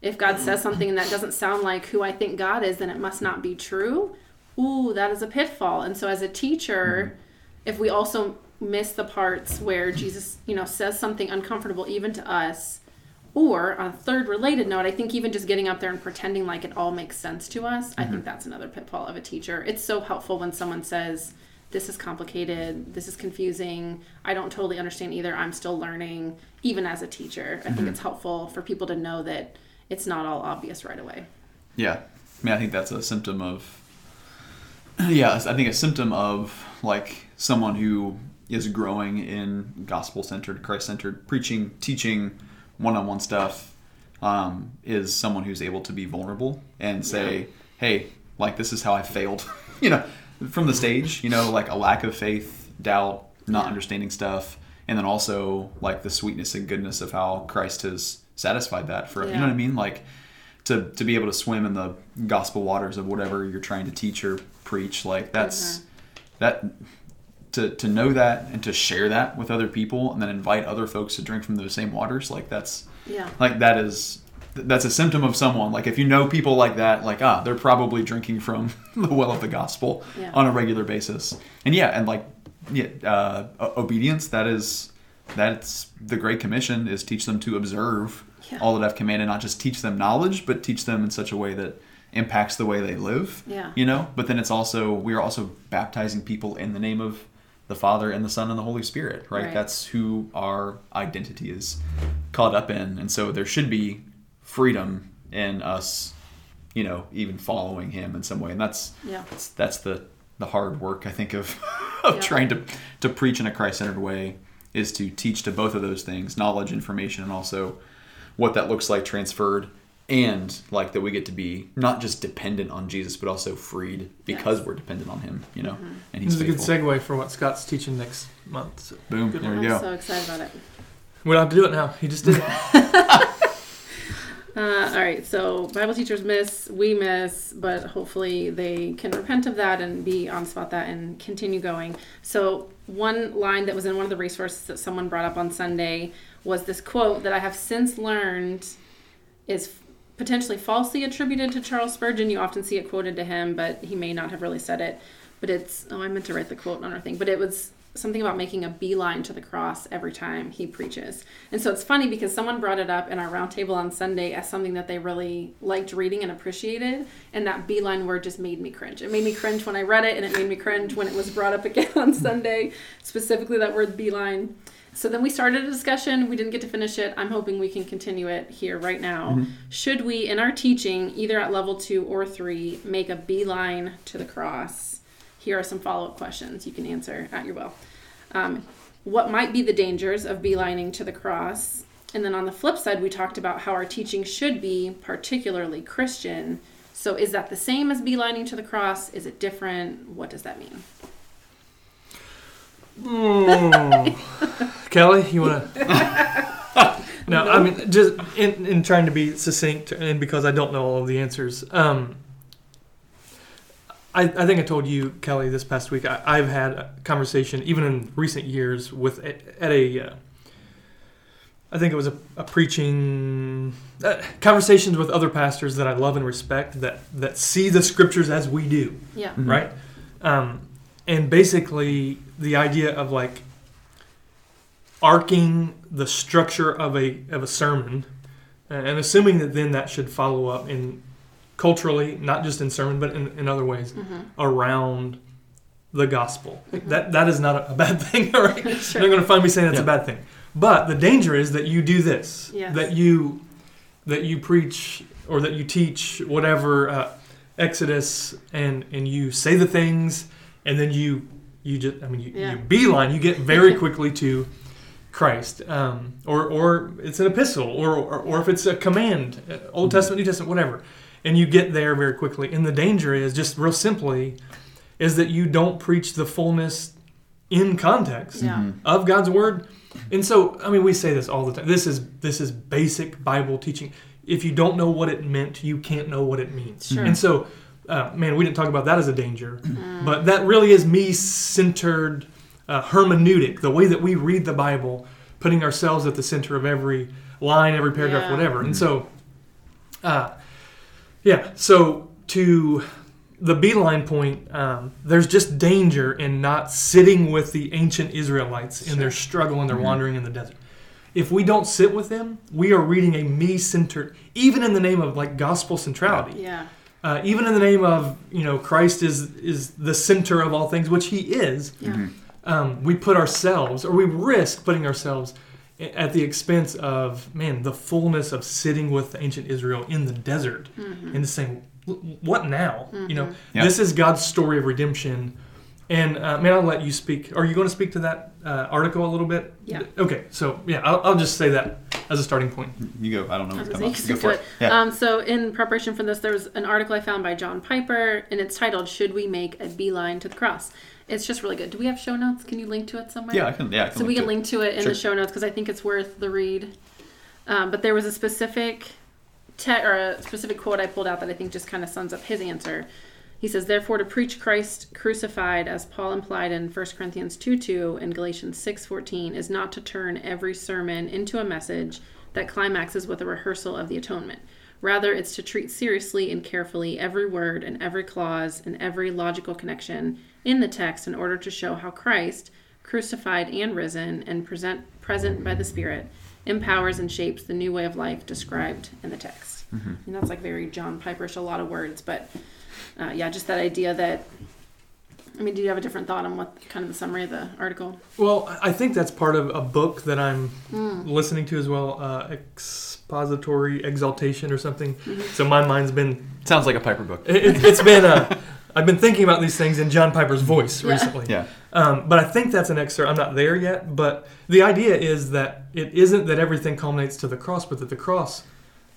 if God says something and that doesn't sound like who I think God is, then it must not be true. Ooh, that is a pitfall. And so as a teacher, if we also miss the parts where Jesus, you know, says something uncomfortable even to us, or on a third related note, I think even just getting up there and pretending like it all makes sense to us, I think mm-hmm. that's another pitfall of a teacher. It's so helpful when someone says, This is complicated, this is confusing, I don't totally understand either, I'm still learning, even as a teacher. I think mm-hmm. it's helpful for people to know that it's not all obvious right away. Yeah. I mean, I think that's a symptom of. Yeah, I think a symptom of like someone who is growing in gospel centered, Christ centered preaching, teaching, one on one stuff um, is someone who's able to be vulnerable and say, hey, like this is how I failed, you know, from the stage, you know, like a lack of faith, doubt, not Yeah. understanding stuff. And then also like the sweetness and goodness of how Christ has satisfied that for, you know what I mean? Like, to, to be able to swim in the gospel waters of whatever you're trying to teach or preach like that's that to, to know that and to share that with other people and then invite other folks to drink from those same waters like that's Yeah. like that is that's a symptom of someone like if you know people like that like ah they're probably drinking from the well of the gospel Yeah. on a regular basis and yeah and like yeah uh, obedience that is that's the great commission is teach them to observe Yeah. all that i've commanded not just teach them knowledge but teach them in such a way that impacts the way they live Yeah. you know but then it's also we are also baptizing people in the name of the Father and the Son and the Holy Spirit, right? Right. That's who our identity is caught up in. And so there should be freedom in us, you know, even following him in some way. And that's Yeah. that's, that's the the hard work I think of of Yeah. trying to to preach in a Christ-centered way is to teach to both of those things, knowledge, information, and also what that looks like transferred and like that we get to be not just dependent on Jesus but also freed because Yes. we're dependent on him, you know. Mm-hmm. And This he's is a good segue for what Scott's teaching next month. So Boom, Good there I'm so excited about it. we don't have to do it now. He just did it. Uh, all right, so Bible teachers miss, we miss, but hopefully they can repent of that and be honest about that and continue going. So, one line that was in one of the resources that someone brought up on Sunday was this quote that I have since learned is potentially falsely attributed to Charles Spurgeon. You often see it quoted to him, but he may not have really said it. But it's, oh, I meant to write the quote on our thing, but it was something about making a beeline to the cross every time he preaches. And so it's funny because someone brought it up in our roundtable on Sunday as something that they really liked reading and appreciated. And that beeline word just made me cringe. It made me cringe when I read it, and it made me cringe when it was brought up again on Sunday, specifically that word beeline. So then we started a discussion. We didn't get to finish it. I'm hoping we can continue it here right now. Should we, in our teaching, either at level two or three, make a beeline to the cross? Here are some follow up questions you can answer at your will. Um, what might be the dangers of beelining to the cross? And then on the flip side, we talked about how our teaching should be particularly Christian. So is that the same as beelining to the cross? Is it different? What does that mean? Mm. Kelly, you want to? no, I mean just in, in trying to be succinct, and because I don't know all of the answers. Um, I, I think I told you, Kelly, this past week. I, I've had a conversation, even in recent years, with a, at a. Uh, I think it was a, a preaching uh, conversations with other pastors that I love and respect that that see the scriptures as we do Yeah. Mhm. right? Um, and basically, the idea of like arcing the structure of a of a sermon, and assuming that then that should follow up in culturally, not just in sermon, but in, in other ways Mm-hmm. around the gospel. That that is not a, a bad thing, all right? Sure. You're not going to find me saying that's Yeah. a bad thing. But the danger is that you do this. Yes. That you that you preach or that you teach whatever uh, Exodus and and you say the things and then you you just I mean you, Yeah. you beeline you get very quickly to Christ um, or or it's an epistle or, or or if it's a command uh, Old Testament New Testament whatever and you get there very quickly and the danger is just real simply is that you don't preach the fullness in context Yeah. Mhm. of God's word. And so, I mean, we say this all the time. This is this is basic Bible teaching. If you don't know what it meant, you can't know what it means. Sure. And so, uh, man, we didn't talk about that as a danger, but that really is me-centered uh, hermeneutic, the way that we read the Bible, putting ourselves at the center of every line, every paragraph, Yeah. whatever. And so, uh, yeah. So to the beeline point, um, there's just danger in not sitting with the ancient Israelites in their struggle and their Mhm. wandering in the desert. If we don't sit with them, we are reading a me-centered, even in the name of like gospel centrality, Yeah. Uh, even in the name of you know Christ is is the center of all things, which He is. Yeah. Mhm. Um, we put ourselves, or we risk putting ourselves at the expense of man the fullness of sitting with ancient Israel in the desert Mhm. and saying, "What now?" You know, Mhm. Yeah. this is God's story of redemption. And uh, man, I'll let you speak. Are you going to speak to that uh, article a little bit? Yeah. Okay. So yeah, I'll, I'll just say that as a starting point. You go. I don't know I what's coming gonna up. say, Go for do it. Yeah. Um, so in preparation for this, there was an article I found by John Piper, and it's titled "Should We Make a Beeline to the Cross?" It's just really good. Do we have show notes? Can you link to it somewhere? yeah, I can. Yeah, I can so we can to it. link to it in Sure. the show notes because I think it's worth the read. Um, but there was a specific te- or a specific quote I pulled out that I think just kind of sums up his answer. He says, "Therefore, to preach Christ crucified, as Paul implied in 1 Corinthians 2 2 and Galatians six fourteen, is not to turn every sermon into a message that climaxes with a rehearsal of the atonement. Rather, it's to treat seriously and carefully every word and every clause and every logical connection in the text in order to show how Christ, crucified and risen and present present by the Spirit, empowers and shapes the new way of life described in the text. Mm-hmm. And that's like very John Piperish, a lot of words, but uh, yeah, just that idea that I mean, do you have a different thought on what kind of the summary of the article? Well, I think that's part of a book that I'm Mm. listening to as well, uh, Expository Exaltation or something. Mm-hmm. So my mind's been, Sounds like a Piper book. it, it- it's been, uh, I've been thinking about these things in John Piper's voice Yeah. recently. Yeah. Um, but I think that's an excerpt. I'm not there yet, but the idea is that it isn't that everything culminates to the cross, but that the cross,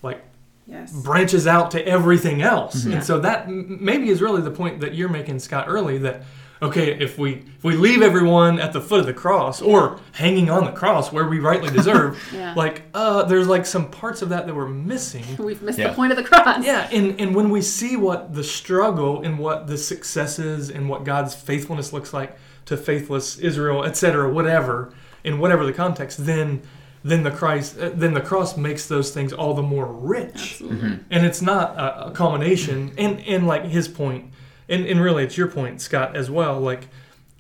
like, Yes. branches out to everything else. Yeah. And so that m- maybe is really the point that you're making, Scott, early that okay, if we if we leave everyone at the foot of the cross or hanging on the cross where we rightly deserve, Yeah. like uh, there's like some parts of that that we're missing. We've missed Yeah. the point of the cross. Yeah, and, and when we see what the struggle and what the successes and what God's faithfulness looks like to faithless Israel, etc., whatever, in whatever the context, then then the Christ uh, then the cross makes those things all the more rich. Absolutely. And it's not a, a culmination. And and like his point, and, and really it's your point, Scott, as well. Like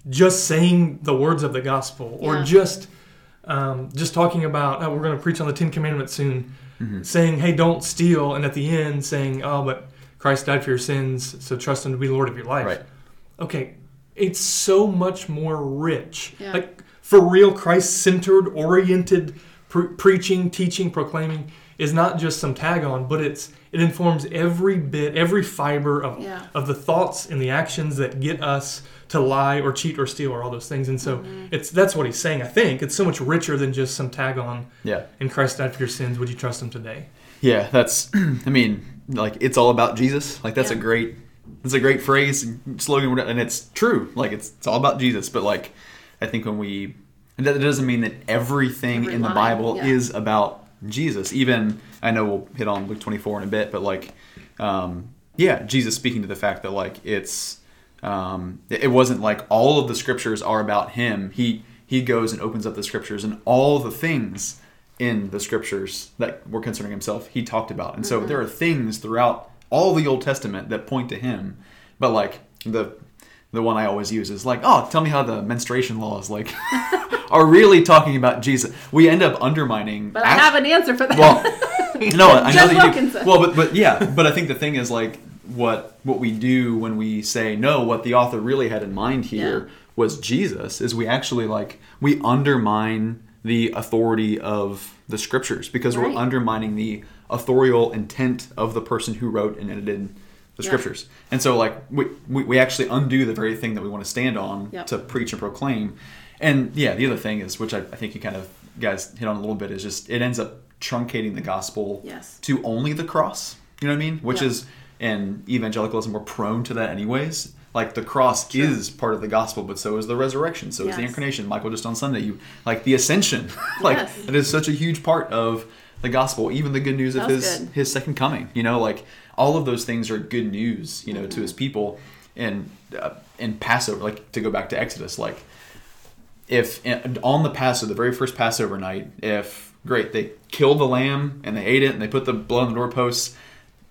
just saying the words of the gospel, or Yeah. just um, just talking about oh, we're going to preach on the Ten Commandments soon, saying hey don't steal, and at the end saying oh but Christ died for your sins, so trust Him to be Lord of your life. Right. Okay, it's so much more rich. Yeah. Like for real, Christ-centered, oriented pre- preaching, teaching, proclaiming is not just some tag on, but it's it informs every bit, every fiber of Yeah. of the thoughts and the actions that get us to lie or cheat or steal or all those things. And so Mm-hmm. it's that's what he's saying. I think it's so much richer than just some tag on. Yeah. And Christ died for your sins. Would you trust Him today? Yeah, that's. I mean, like it's all about Jesus. Like that's a great. That's a great phrase, and slogan, and it's true. Like it's it's all about Jesus. But like, I think when we, and that doesn't mean that everything Every in the line, Bible yeah. is about Jesus. Even I know we'll hit on Luke twenty four in a bit, but like, um, yeah, Jesus speaking to the fact that like it's, um, it it wasn't like all of the scriptures are about him. He he goes and opens up the scriptures and all the things in the scriptures that were concerning himself he talked about and so Mm-hmm. there are things throughout all the old testament that point to him but like the the one i always use is like oh tell me how the menstruation laws like are really talking about jesus. We end up undermining But I act- have an answer for that. well no i know that you do. Well but but yeah but i think the thing is like what what we do when we say no what the author really had in mind here Yeah. was jesus is we actually like we undermine the authority of the scriptures because we're undermining the authorial intent of the person who wrote and edited the Yeah. scriptures and so like we, we, we actually undo the very thing that we want to stand on Yep. to preach and proclaim and yeah the other thing is which I, I think you kind of guys hit on a little bit is just it ends up truncating the gospel Yes. to only the cross you know what i mean which Yeah. is and evangelicalism we're prone to that anyways like the cross is part of the gospel but so is the resurrection so is the incarnation michael just on sunday you like the ascension like Yes. it is such a huge part of the gospel even the good news of That was his good. his second coming you know like all of those things are good news you know to his people. And uh, and passover like to go back to exodus like if on the passover the very first passover night if great they killed the lamb and they ate it and they put the blood on the doorposts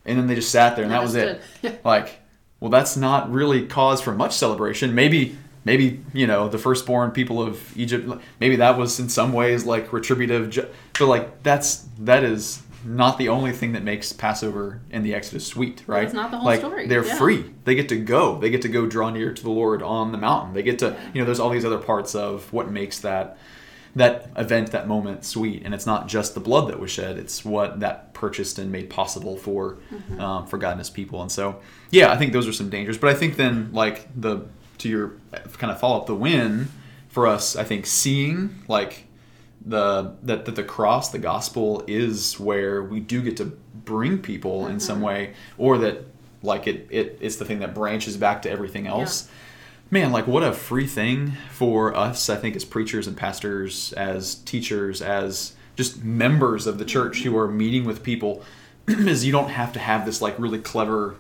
and then they just sat there and that was it. Like well that's not really cause for much celebration. Maybe maybe you know the firstborn people of egypt maybe that was in some ways like retributive but like that's that is not the only thing that makes passover and the exodus sweet right? it's not the whole like story, they're yeah. free. They get to go. They get to go draw near to the lord on the mountain. They get to you know there's all these other parts of what makes that that event that moment sweet. And it's not just the blood that was shed. It's what that purchased and made possible for Mm-hmm. um, for god and his people. And so yeah i think those are some dangers. But i think then like the to your kind of follow up the win for us i think seeing like the that, that the cross the gospel is where we do get to bring people in some mm-hmm. way or that like it, it it's the thing that branches back to everything else. Man like what a free thing for us i think as preachers and pastors as teachers as just members of the church who mm-hmm. are meeting with people is you don't have to have this like really clever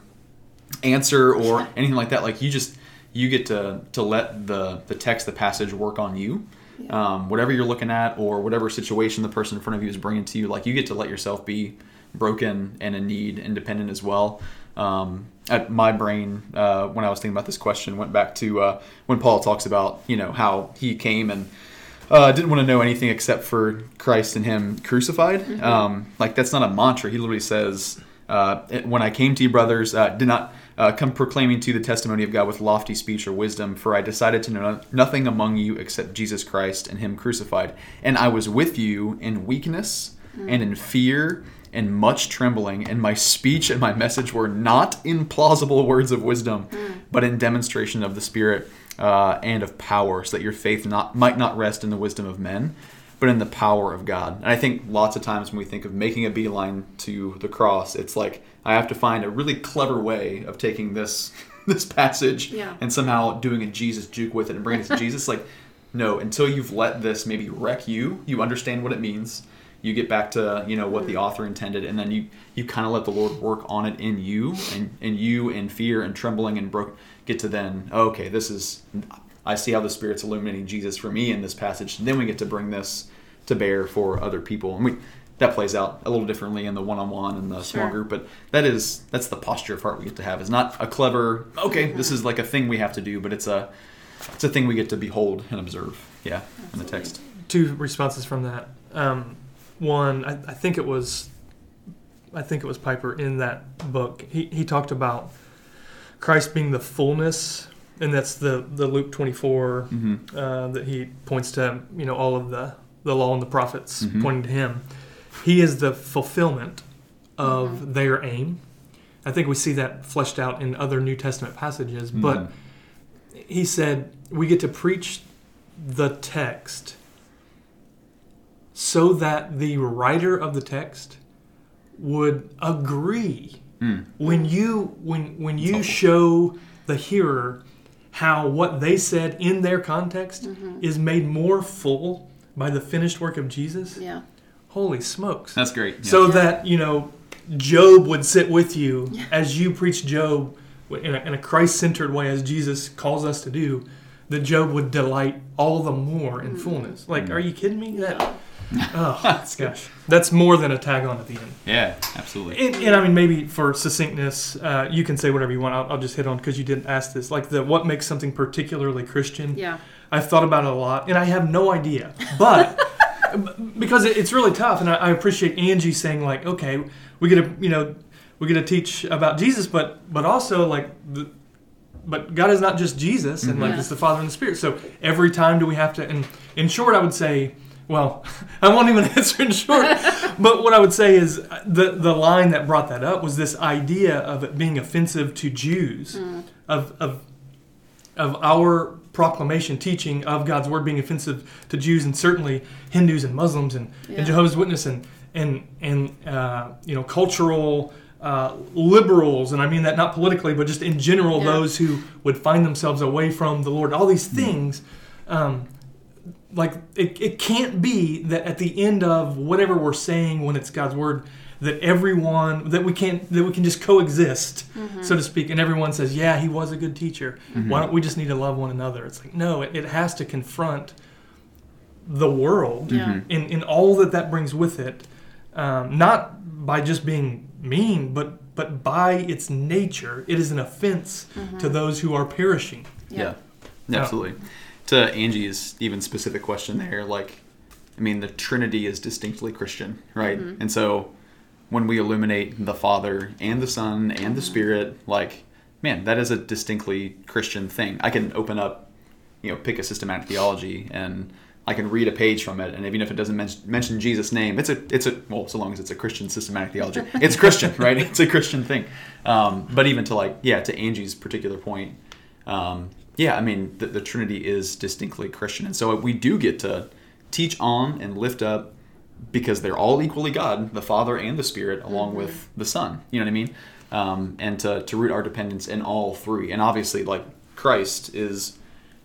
answer or anything like that. Like you just you get to to let the the text the passage work on you um, whatever you're looking at or whatever situation the person in front of you is bringing to you like you get to let yourself be broken and in need independent as well um, at my brain uh, when i was thinking about this question went back to uh, when paul talks about you know how he came and uh, didn't want to know anything except for Christ and Him crucified. Um, like that's not a mantra. He literally says, uh, "When I came to you, brothers, uh, did not uh, come proclaiming to the testimony of God with lofty speech or wisdom, for I decided to know nothing among you except Jesus Christ and Him crucified. And I was with you in weakness and in fear and much trembling, and my speech and my message were not in plausible words of wisdom, but in demonstration of the Spirit uh, and of power, so that your faith not might not rest in the wisdom of men, but in the power of God. And I think lots of times when we think of making a beeline to the cross, it's like I have to find a really clever way of taking this this passage Yeah. and somehow doing a Jesus juke with it and bringing it to Jesus. Like, no, until you've let this maybe wreck you, you understand what it means. You get back to you know what the mm. author intended, and then you you kind of let the Lord work on it in you, and and you in fear and trembling and broke get to then okay, this is I see how the Spirit's illuminating Jesus for me in this passage. And then we get to bring this to bear for other people, and we that plays out a little differently in the one-on-one and the small group. But that is that's the posture of heart we get to have. It's not a clever okay, this is like a thing we have to do, but it's a it's a thing we get to behold and observe. Yeah, in the text. two responses from that. Um, one, I, I think it was, I think it was Piper in that book. He he talked about Christ being the fullness, and that's the the Luke twenty hmm uh, that he points to. You know, all of the the law and the prophets Mhm. pointing to him. He is the fulfillment of their aim. I think we see that fleshed out in other New Testament passages, but Mhm. he said we get to preach the text so that the writer of the text would agree Mm. when you when when you helpful. show the hearer how what they said in their context is made more full by the finished work of Jesus Yeah. holy smokes That's great. Yeah. so Yeah. that you know Job would sit with you as you preach Job in a, in a Christ-centered way, as Jesus calls us to do. That Job would delight all the more in fullness. Like, are you kidding me? That oh that's gosh, that's more than a tag on at the end. yeah, absolutely. And, and I mean, maybe for succinctness, uh, you can say whatever you want. I'll, I'll just hit on because you didn't ask this. Like the what makes something particularly Christian. Yeah. I've thought about it a lot, and I have no idea. But because it, it's really tough, and I, I appreciate Angie saying like, okay, we get to you know we get to teach about Jesus, but but also like the. But God is not just Jesus, and like Mhm. it's the Father and the Spirit. So every time do we have to? And in short, I would say, well, I won't even answer in short. but what I would say is the the line that brought that up was this idea of it being offensive to Jews, of of of our proclamation, teaching of God's word being offensive to Jews and certainly Hindus and Muslims and, Yeah. and Jehovah's Witness and and and uh, you know cultural uh, liberals, and I mean that not politically, but just in general, Yeah. those who would find themselves away from the Lord. All these things. Um, like it, it can't be that at the end of whatever we're saying when it's God's word that everyone that we can that we can just coexist mm-hmm. so to speak and everyone says yeah he was a good teacher mm-hmm. why don't we just need to love one another it's like no it, it has to confront the world Yeah. Mm-hmm. in, in all that that brings with it um, not by just being mean but but by its nature it is an offense to those who are perishing Yeah. Yeah. Absolutely. To Angie's even specific question there, like, I mean, the Trinity is distinctly Christian, right? And so when we illuminate the Father and the Son and the Spirit, like, man, that is a distinctly Christian thing. I can open up, you know, pick a systematic theology and I can read a page from it, and even if it doesn't men- mention Jesus' name, it's a it's a well, so long as it's a Christian systematic theology, it's Christian, right? It's a Christian thing. Um, but even to like, yeah, to Angie's particular point, um, yeah, I mean, the, the Trinity is distinctly Christian, and so we do get to teach on and lift up because they're all equally God, the Father and the Spirit, along with the Son. You know what I mean? Um, and to, to root our dependence in all three. And obviously, like Christ is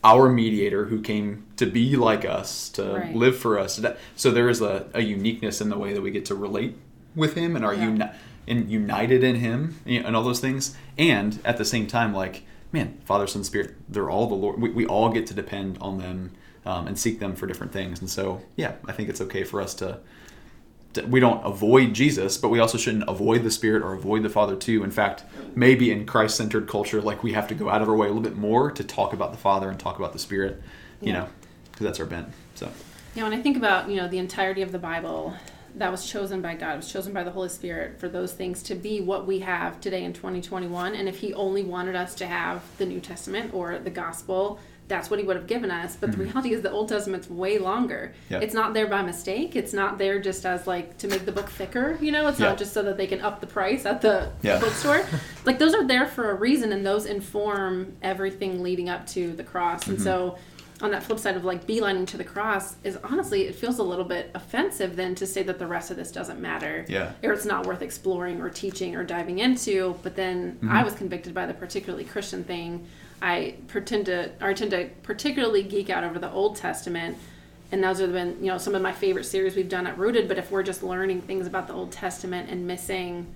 our mediator who came to be like us, to Right. live for us. So there is a, a uniqueness in the way that we get to relate with Him and are Yeah. uni- and united in Him and all those things. And at the same time, like, man, Father, Son, Spirit, they're all the Lord. We, we all get to depend on them um, and seek them for different things. And so, yeah, I think it's okay for us to, to. We don't avoid Jesus, but we also shouldn't avoid the Spirit or avoid the Father too. In fact, maybe in Christ-centered culture, like we have to go out of our way a little bit more to talk about the Father and talk about the Spirit. You Yeah. know, because that's our bent. So, Yeah, when I think about you know the entirety of the Bible, that was chosen by God, it was chosen by the Holy Spirit for those things to be what we have today in 2021. And if He only wanted us to have the New Testament or the Gospel, that's what He would have given us. But the reality is, the Old Testament's way longer. Yeah. It's not there by mistake. It's not there just as like to make the book thicker. You know, it's Yeah. not just so that they can up the price at the bookstore. like those are there for a reason, and those inform everything leading up to the cross. Mm-hmm. And so on that flip side of like beelining to the cross is honestly it feels a little bit offensive then to say that the rest of this doesn't matter Yeah. or it's not worth exploring or teaching or diving into but then Mm-hmm. i was convicted by the particularly christian thing i pretend to or I tend to particularly geek out over the old testament and those have been you know some of my favorite series we've done at rooted but if we're just learning things about the old testament and missing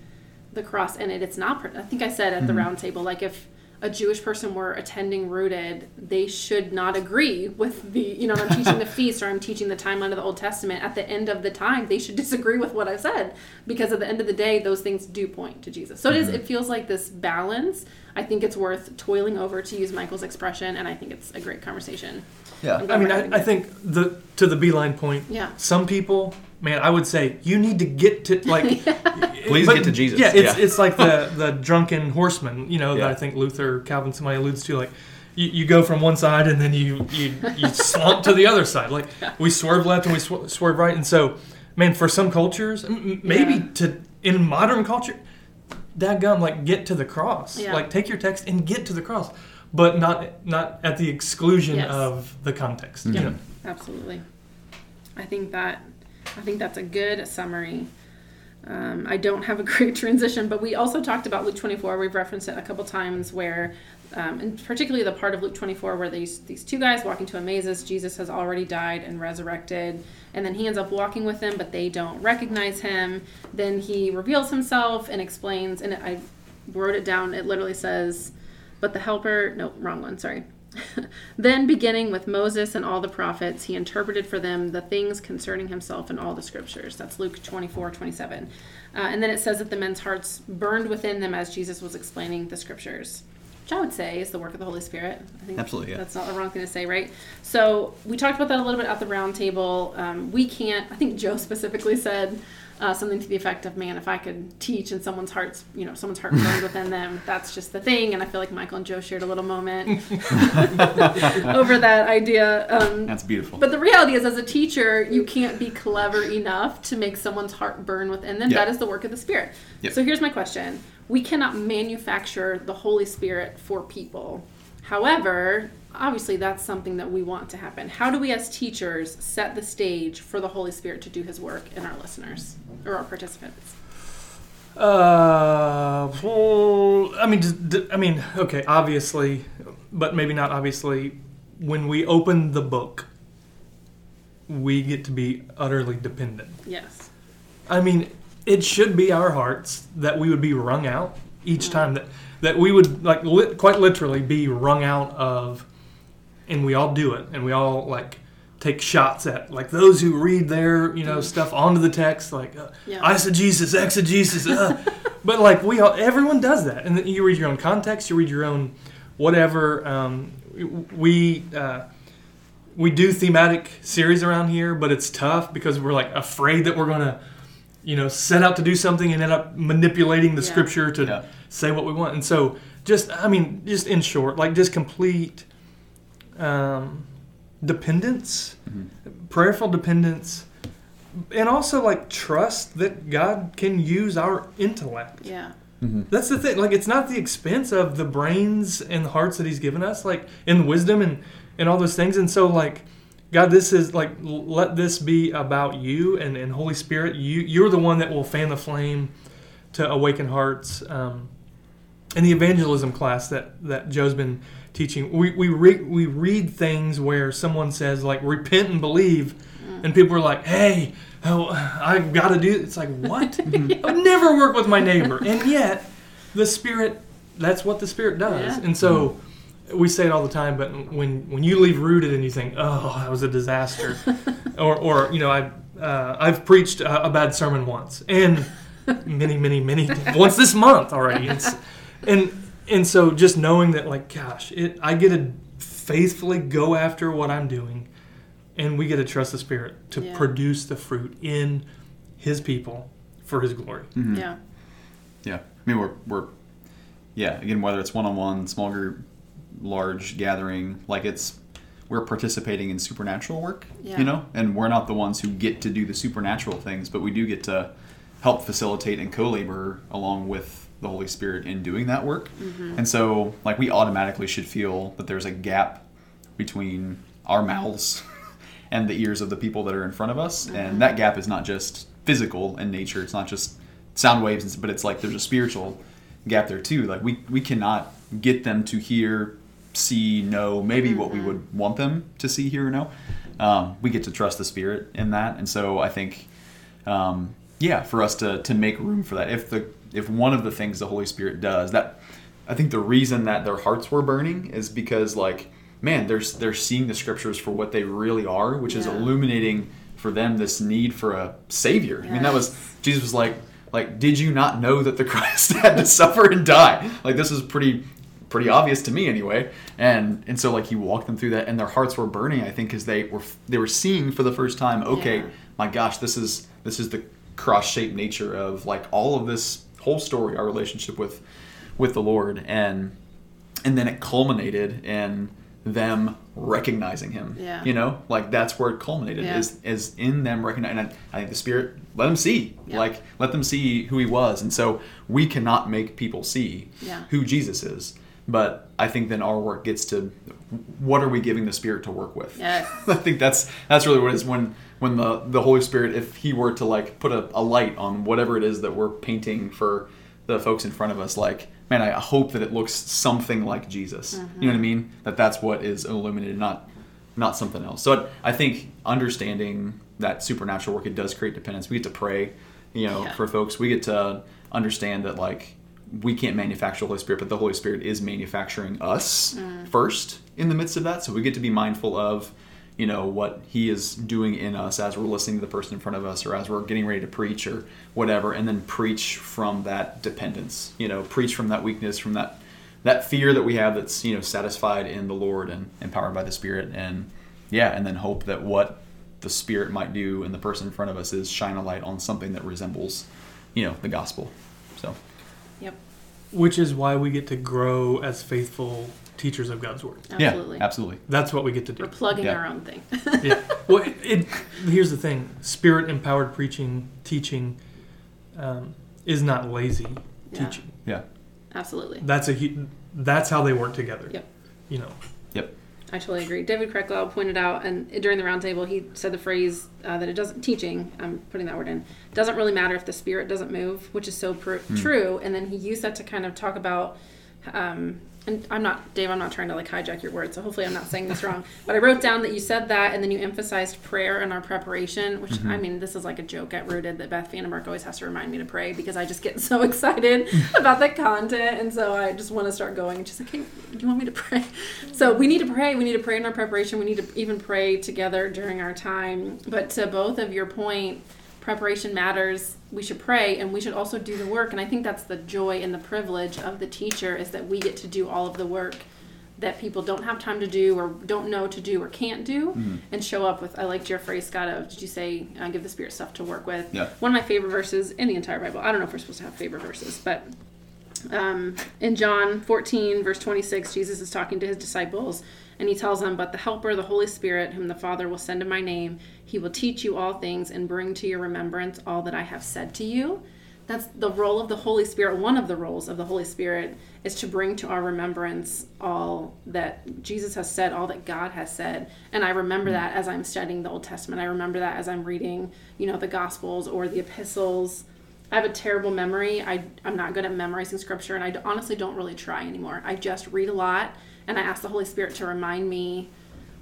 the cross in it it's not i think i said at the mm-hmm. round table like if a jewish person were attending rooted they should not agree with the you know i'm teaching the feast or i'm teaching the timeline of the old testament at the end of the time they should disagree with what i've said because at the end of the day those things do point to jesus so it is mm-hmm. it feels like this balance i think it's worth toiling over to use michael's expression and i think it's a great conversation Yeah. I'm glad I mean, I, I think the to the beeline point. Yeah. Some people, man, I would say you need to get to like. Please but- get to Jesus. Yeah, it's Yeah. it's like the the drunken horseman. You know that I think Luther, Calvin, somebody alludes to. Like, you, you go from one side and then you you you slump to the other side. Like we swerve left and we sw- swerve right. And so, man, for some cultures, m- m- maybe Yeah. to in modern culture, that dadgum, like get to the cross. Yeah. Like take your text and get to the cross, but not not at the exclusion Yes. of the context. You mm-hmm. know. Absolutely. I think that I think that's a good summary. Um, I don't have a great transition, but we also talked about Luke 24. We've referenced it a couple times where, um, and particularly the part of Luke 24 where these these two guys walking to Emmaus, Jesus has already died and resurrected, and then he ends up walking with them, but they don't recognize him. Then he reveals himself and explains, and I wrote it down. It literally says, "But the Helper." No, wrong one. Sorry. then, beginning with Moses and all the prophets, he interpreted for them the things concerning himself in all the scriptures. That's Luke 24, 27. Uh, and then it says that the men's hearts burned within them as Jesus was explaining the scriptures, which I would say is the work of the Holy Spirit. I think Absolutely, yeah. that's not the wrong thing to say, right? So, we talked about that a little bit at the round table. Um, we can't, I think Joe specifically said, uh, something to the effect of, "Man, if I could teach and someone's hearts, you know, someone's heart burned within them, that's just the thing." And I feel like Michael and Joe shared a little moment over that idea. Um, That's beautiful. but the reality is, as a teacher, you can't be clever enough to make someone's heart burn within them. Yeah. That is the work of the Spirit. Yep. So here's my question: We cannot manufacture the Holy Spirit for people. However, obviously, that's something that we want to happen. How do we, as teachers, set the stage for the Holy Spirit to do His work in our listeners or our participants? Uh, well, I mean, I mean, okay, obviously, but maybe not obviously. When we open the book, we get to be utterly dependent. Yes. I mean, it should be our hearts that we would be wrung out each time that that we would like lit, quite literally be wrung out of, and we all do it, and we all like take shots at like those who read their you know stuff onto the text like uh, Yeah. eisegesis, exegesis, uh. but like we all everyone does that, and then you read your own context, you read your own whatever. Um, we. Uh, we do thematic series around here, but it's tough because we're like afraid that we're gonna, you know, set out to do something and end up manipulating the Yeah. scripture to Yeah. say what we want. And so, just I mean, just in short, like just complete um, dependence, prayerful dependence, and also like trust that God can use our intellect. Yeah. That's the thing. Like, it's not the expense of the brains and the hearts that He's given us, like in wisdom and and all those things. And so, like, God, this is like l- let this be about you and, and Holy Spirit. You you're the one that will fan the flame to awaken hearts. Um, in the evangelism class that that Joe's been teaching, we we re- we read things where someone says like repent and believe, and people are like, hey. Oh, I got to do. It's like what? I've never worked with my neighbor, and yet the spirit. That's what the spirit does, Yeah. and so we say it all the time. But when when you leave rooted and you think, oh, that was a disaster, or or you know, I uh, I've preached a, a bad sermon once, and many many many once this month already. It's, and and so just knowing that, like, gosh, it I get to faithfully go after what I'm doing, and we get to trust the Spirit to Yeah. produce the fruit in His people for His glory. Mhm. Yeah. Yeah, I mean we're we're yeah again whether it's one on one, small group, large gathering, like it's we're participating in supernatural work, Yeah. you know, and we're not the ones who get to do the supernatural things, but we do get to help facilitate and co-labor along with the Holy Spirit in doing that work. And so like we automatically should feel that there's a gap between our mouths and the ears of the people that are in front of us. And that gap is not just physical in nature. It's not just sound waves but it's like there's a spiritual gap there too. Like we we cannot get them to hear see know maybe what we would want them to see hear or know. Um, we get to trust the spirit in that. And so i think um, yeah for us to to make room for that. If the if one of the things the holy spirit does that i think the reason that their hearts were burning is because like man they're they're seeing the scriptures for what they really are which is illuminating for them this need for a savior. I mean that was jesus was like like did you not know that the christ had to suffer and die? Like this is pretty pretty obvious to me anyway. And and so like he walked them through that and their hearts were burning i think because they were they were seeing for the first time okay Yeah. my gosh this is this is the cross-shaped nature of like all of this whole story our relationship with with the lord and and then it culminated in them recognizing him Yeah. you know like that's where it culminated Yeah. is is in them recognizing and I, I think the spirit let them see Yeah. like let them see who he was and so we cannot make people see Yeah. who jesus is but i think then our work gets to what are we giving the spirit to work with Yes. i think that's that's really what it is when when the the holy spirit if he were to like put a, a light on whatever it is that we're painting for the folks in front of us like man i hope that it looks something like jesus. You know what i mm-hmm. mean? That that's what is illuminated not not something else. So i, I think understanding that supernatural work it does create dependence. We get to pray you know Yeah. for folks. We get to understand that like we can't manufacture the Holy Spirit, but the Holy Spirit is manufacturing us mm. first in the midst of that. So we get to be mindful of, you know, what He is doing in us as we're listening to the person in front of us, or as we're getting ready to preach, or whatever, and then preach from that dependence. You know, preach from that weakness, from that that fear that we have that's you know satisfied in the Lord and empowered by the Spirit, and yeah, and then hope that what the Spirit might do in the person in front of us is shine a light on something that resembles, you know, the gospel. So. Yep. Which is why we get to grow as faithful teachers of God's word. Absolutely. Yeah, absolutely. That's what we get to do. We're plugging Yeah. our own thing. yeah. Well, it, it, here's the thing: spirit empowered preaching, teaching, um, is not lazy Yeah. teaching. Yeah. Absolutely. That's a hu- that's how they work together. Yep. You know. Yep. I totally agree. David Krecklau pointed out, and during the roundtable, he said the phrase uh, that it doesn't teaching. I'm putting that word in. Doesn't really matter if the spirit doesn't move, which is so pr- true. And then he used that to kind of talk about. Um, and I'm not Dave. I'm not trying to like hijack your words, so hopefully I'm not saying this wrong. But I wrote down that you said that, and then you emphasized prayer in our preparation. Which I mm-hmm. mean, this is like a joke at Rooted that Beth Vandenberg always has to remind me to pray because I just get so excited about the content, and so I just want to start going. And she's like, "Hey, do you want me to pray?" So we need to pray. We need to pray in our preparation. We need to even pray together during our time. But to both of your point, preparation matters. We should pray, and we should also do the work. And I think that's the joy and the privilege of the teacher is that we get to do all of the work that people don't have time to do or don't know to do or can't do and show up with i liked your phrase scott of did you say uh, give the spirit stuff to work with Yeah. one of my favorite verses in the entire bible i don't know if we're supposed to have favorite verses but um, in John 14, verse 26, Jesus is talking to his disciples, and he tells them, But the Helper, the Holy Spirit, whom the Father will send in my name, he will teach you all things and bring to your remembrance all that I have said to you. That's the role of the Holy Spirit. One of the roles of the Holy Spirit is to bring to our remembrance all that Jesus has said, all that God has said. And I remember that as I'm studying the Old Testament. I remember that as I'm reading, you know, the Gospels or the epistles. I have a terrible memory. I, I'm not good at memorizing scripture, and I honestly don't really try anymore. I just read a lot, and I ask the Holy Spirit to remind me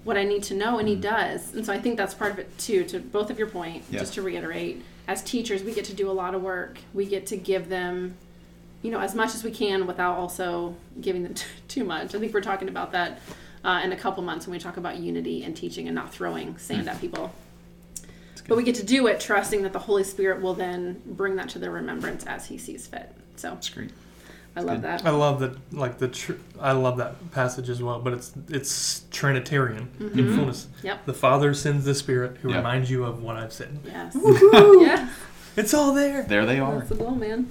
what I need to know, and He does. And so I think that's part of it too. To both of your point, Yeah. just to reiterate, as teachers, we get to do a lot of work. We get to give them, you know, as much as we can without also giving them t- too much. I think we're talking about that uh, in a couple months when we talk about unity and teaching and not throwing sand at people. But we get to do it trusting that the Holy Spirit will then bring that to their remembrance as He sees fit. So That's great. I love good. that. I love that, like the, tr- I love that passage as well. But it's it's Trinitarian in fullness. Mm-hmm. Yep. The Father sends the Spirit who Yeah. reminds you of what I've said. Yes. yeah. It's all there. There they are. That's the goal, man.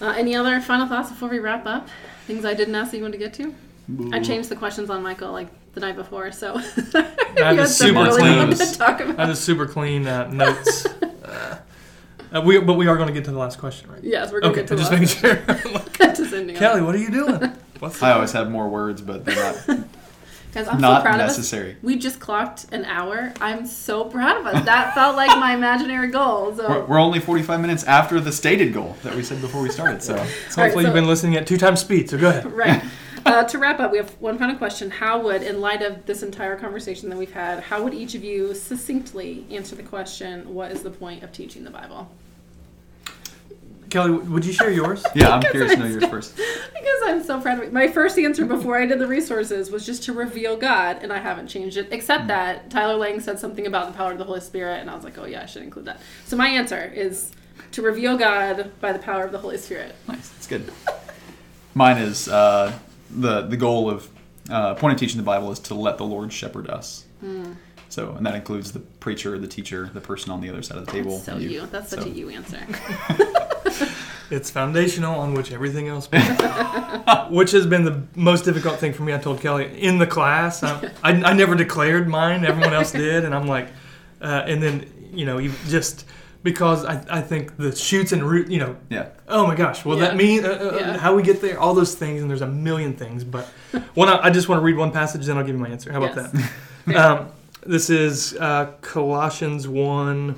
Uh, any other final thoughts before we wrap up? Things I didn't ask that you want to get to? I changed the questions on Michael like the night before, so you had is some super really clean. wanted to talk I about. just super clean uh, notes. Uh, uh, we, but we are going to get to the last question, right? Yes, we're gonna Okay, get to just the making last sure. one. Just ending on Kelly, what are you doing? What's I always have more words, but they're not, that. Guys, I'm not so proud of us. necessary. We just clocked an hour. I'm so proud of us. That felt like my imaginary goal. So We're, we're only 45 minutes after the stated goal that we said before we started. So So All right, hopefully so- you've been listening at two times speed. So go ahead. right. Uh, to wrap up, we have one final question. How would, in light of this entire conversation that we've had, how would each of you succinctly answer the question, what is the point of teaching the Bible? Kelly, would you share yours? yeah, I'm Because curious to know yours first. Because I'm so proud of it. My first answer before I did the resources was just to reveal God, and I haven't changed it, except that Tyler Lang said something about the power of the Holy Spirit, and I was like, oh yeah, I should include that. So my answer is to reveal God by the power of the Holy Spirit. Nice, that's good. Mine is uh, the the goal of uh, point of teaching the Bible is to let the Lord shepherd us. Hmm. So, and that includes the preacher, the teacher, the person on the other side of the table. That's so and you. That's such So- a you answer. It's foundational on which everything else builds. which has been the most difficult thing for me. I told Kelly in the class. I, I, I never declared mine. Everyone else did, and I'm like, uh, and then you know, you just because I, I think the shoots and root, you know, Yeah, oh my gosh, will that Yeah. mean uh, uh, Yeah. how we get there? All those things, and there's a million things. But one, I, I just want to read one passage, then I'll give you my answer. How about Yes. that? Um, this is uh, Colossians 1.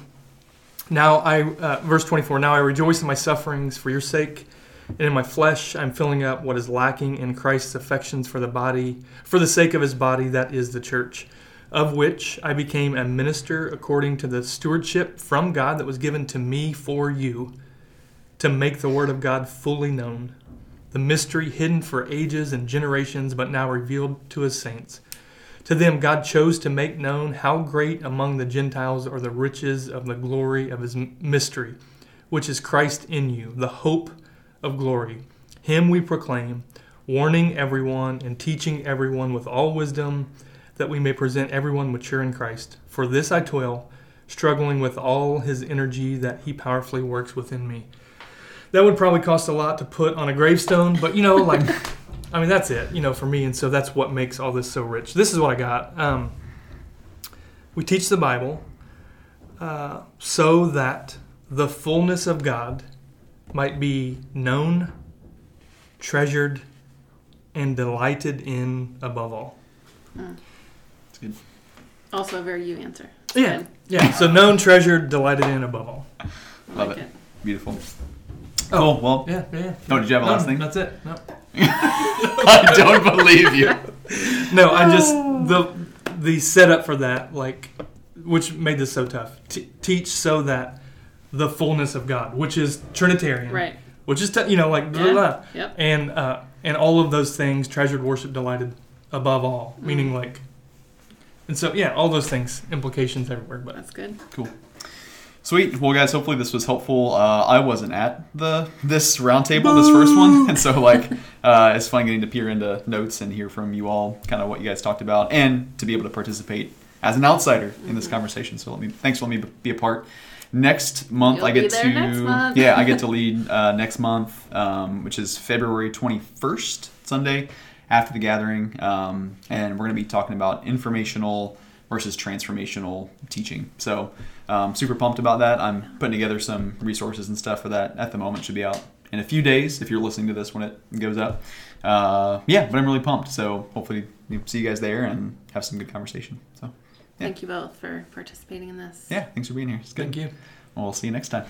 Now I, uh, verse 24, now I rejoice in my sufferings for your sake, and in my flesh I'm filling up what is lacking in Christ's affections for the body, for the sake of his body, that is the church, of which I became a minister according to the stewardship from God that was given to me for you, to make the word of God fully known, the mystery hidden for ages and generations, but now revealed to his saints. To them, God chose to make known how great among the Gentiles are the riches of the glory of his mystery, which is Christ in you, the hope of glory. Him we proclaim, warning everyone and teaching everyone with all wisdom, that we may present everyone mature in Christ. For this I toil, struggling with all his energy that he powerfully works within me. That would probably cost a lot to put on a gravestone, but you know, like. I mean, that's it, you know, for me. And so that's what makes all this so rich. This is what I got. Um, we teach the Bible uh, so that the fullness of God might be known, treasured, and delighted in above all. It's good. Also a very you answer. Yeah. Good. Yeah. So known, treasured, delighted in above all. I Love like it. it. Beautiful. Oh. Cool. Well, Yeah. Yeah. yeah. Oh, did you have a No, last thing? That's it. No. I don't believe you. No, I just the the setup for that, like, which made this so tough. T- teach so that the fullness of God, which is Trinitarian, Right. Which is t- you know like blah, Yeah. blah, blah. Yep. and uh, and all of those things, treasured, worship, delighted, above all, Mm. meaning like, and so yeah, all those things, implications everywhere. But That's good. Cool. Sweet. Well, guys, hopefully this was helpful. Uh, I wasn't at the this roundtable, this first one, and so like uh, it's fun getting to peer into notes and hear from you all, kind of what you guys talked about, and to be able to participate as an outsider in this conversation. So let me thanks for letting me be a part. Next month, You'll I get be there to next month. yeah, I get to lead uh, next month, um, which is February twenty first, Sunday after the gathering, um, and we're going to be talking about informational versus transformational teaching. So, um, super pumped about that. I'm putting together some resources and stuff for that at the moment. Should be out in a few days if you're listening to this when it goes up. Uh, yeah, but I'm really pumped. So hopefully see you guys there and have some good conversation. So Yeah. Thank you both for participating in this. yeah, thanks for being here. It's good. thank you. Well, we'll see you next time.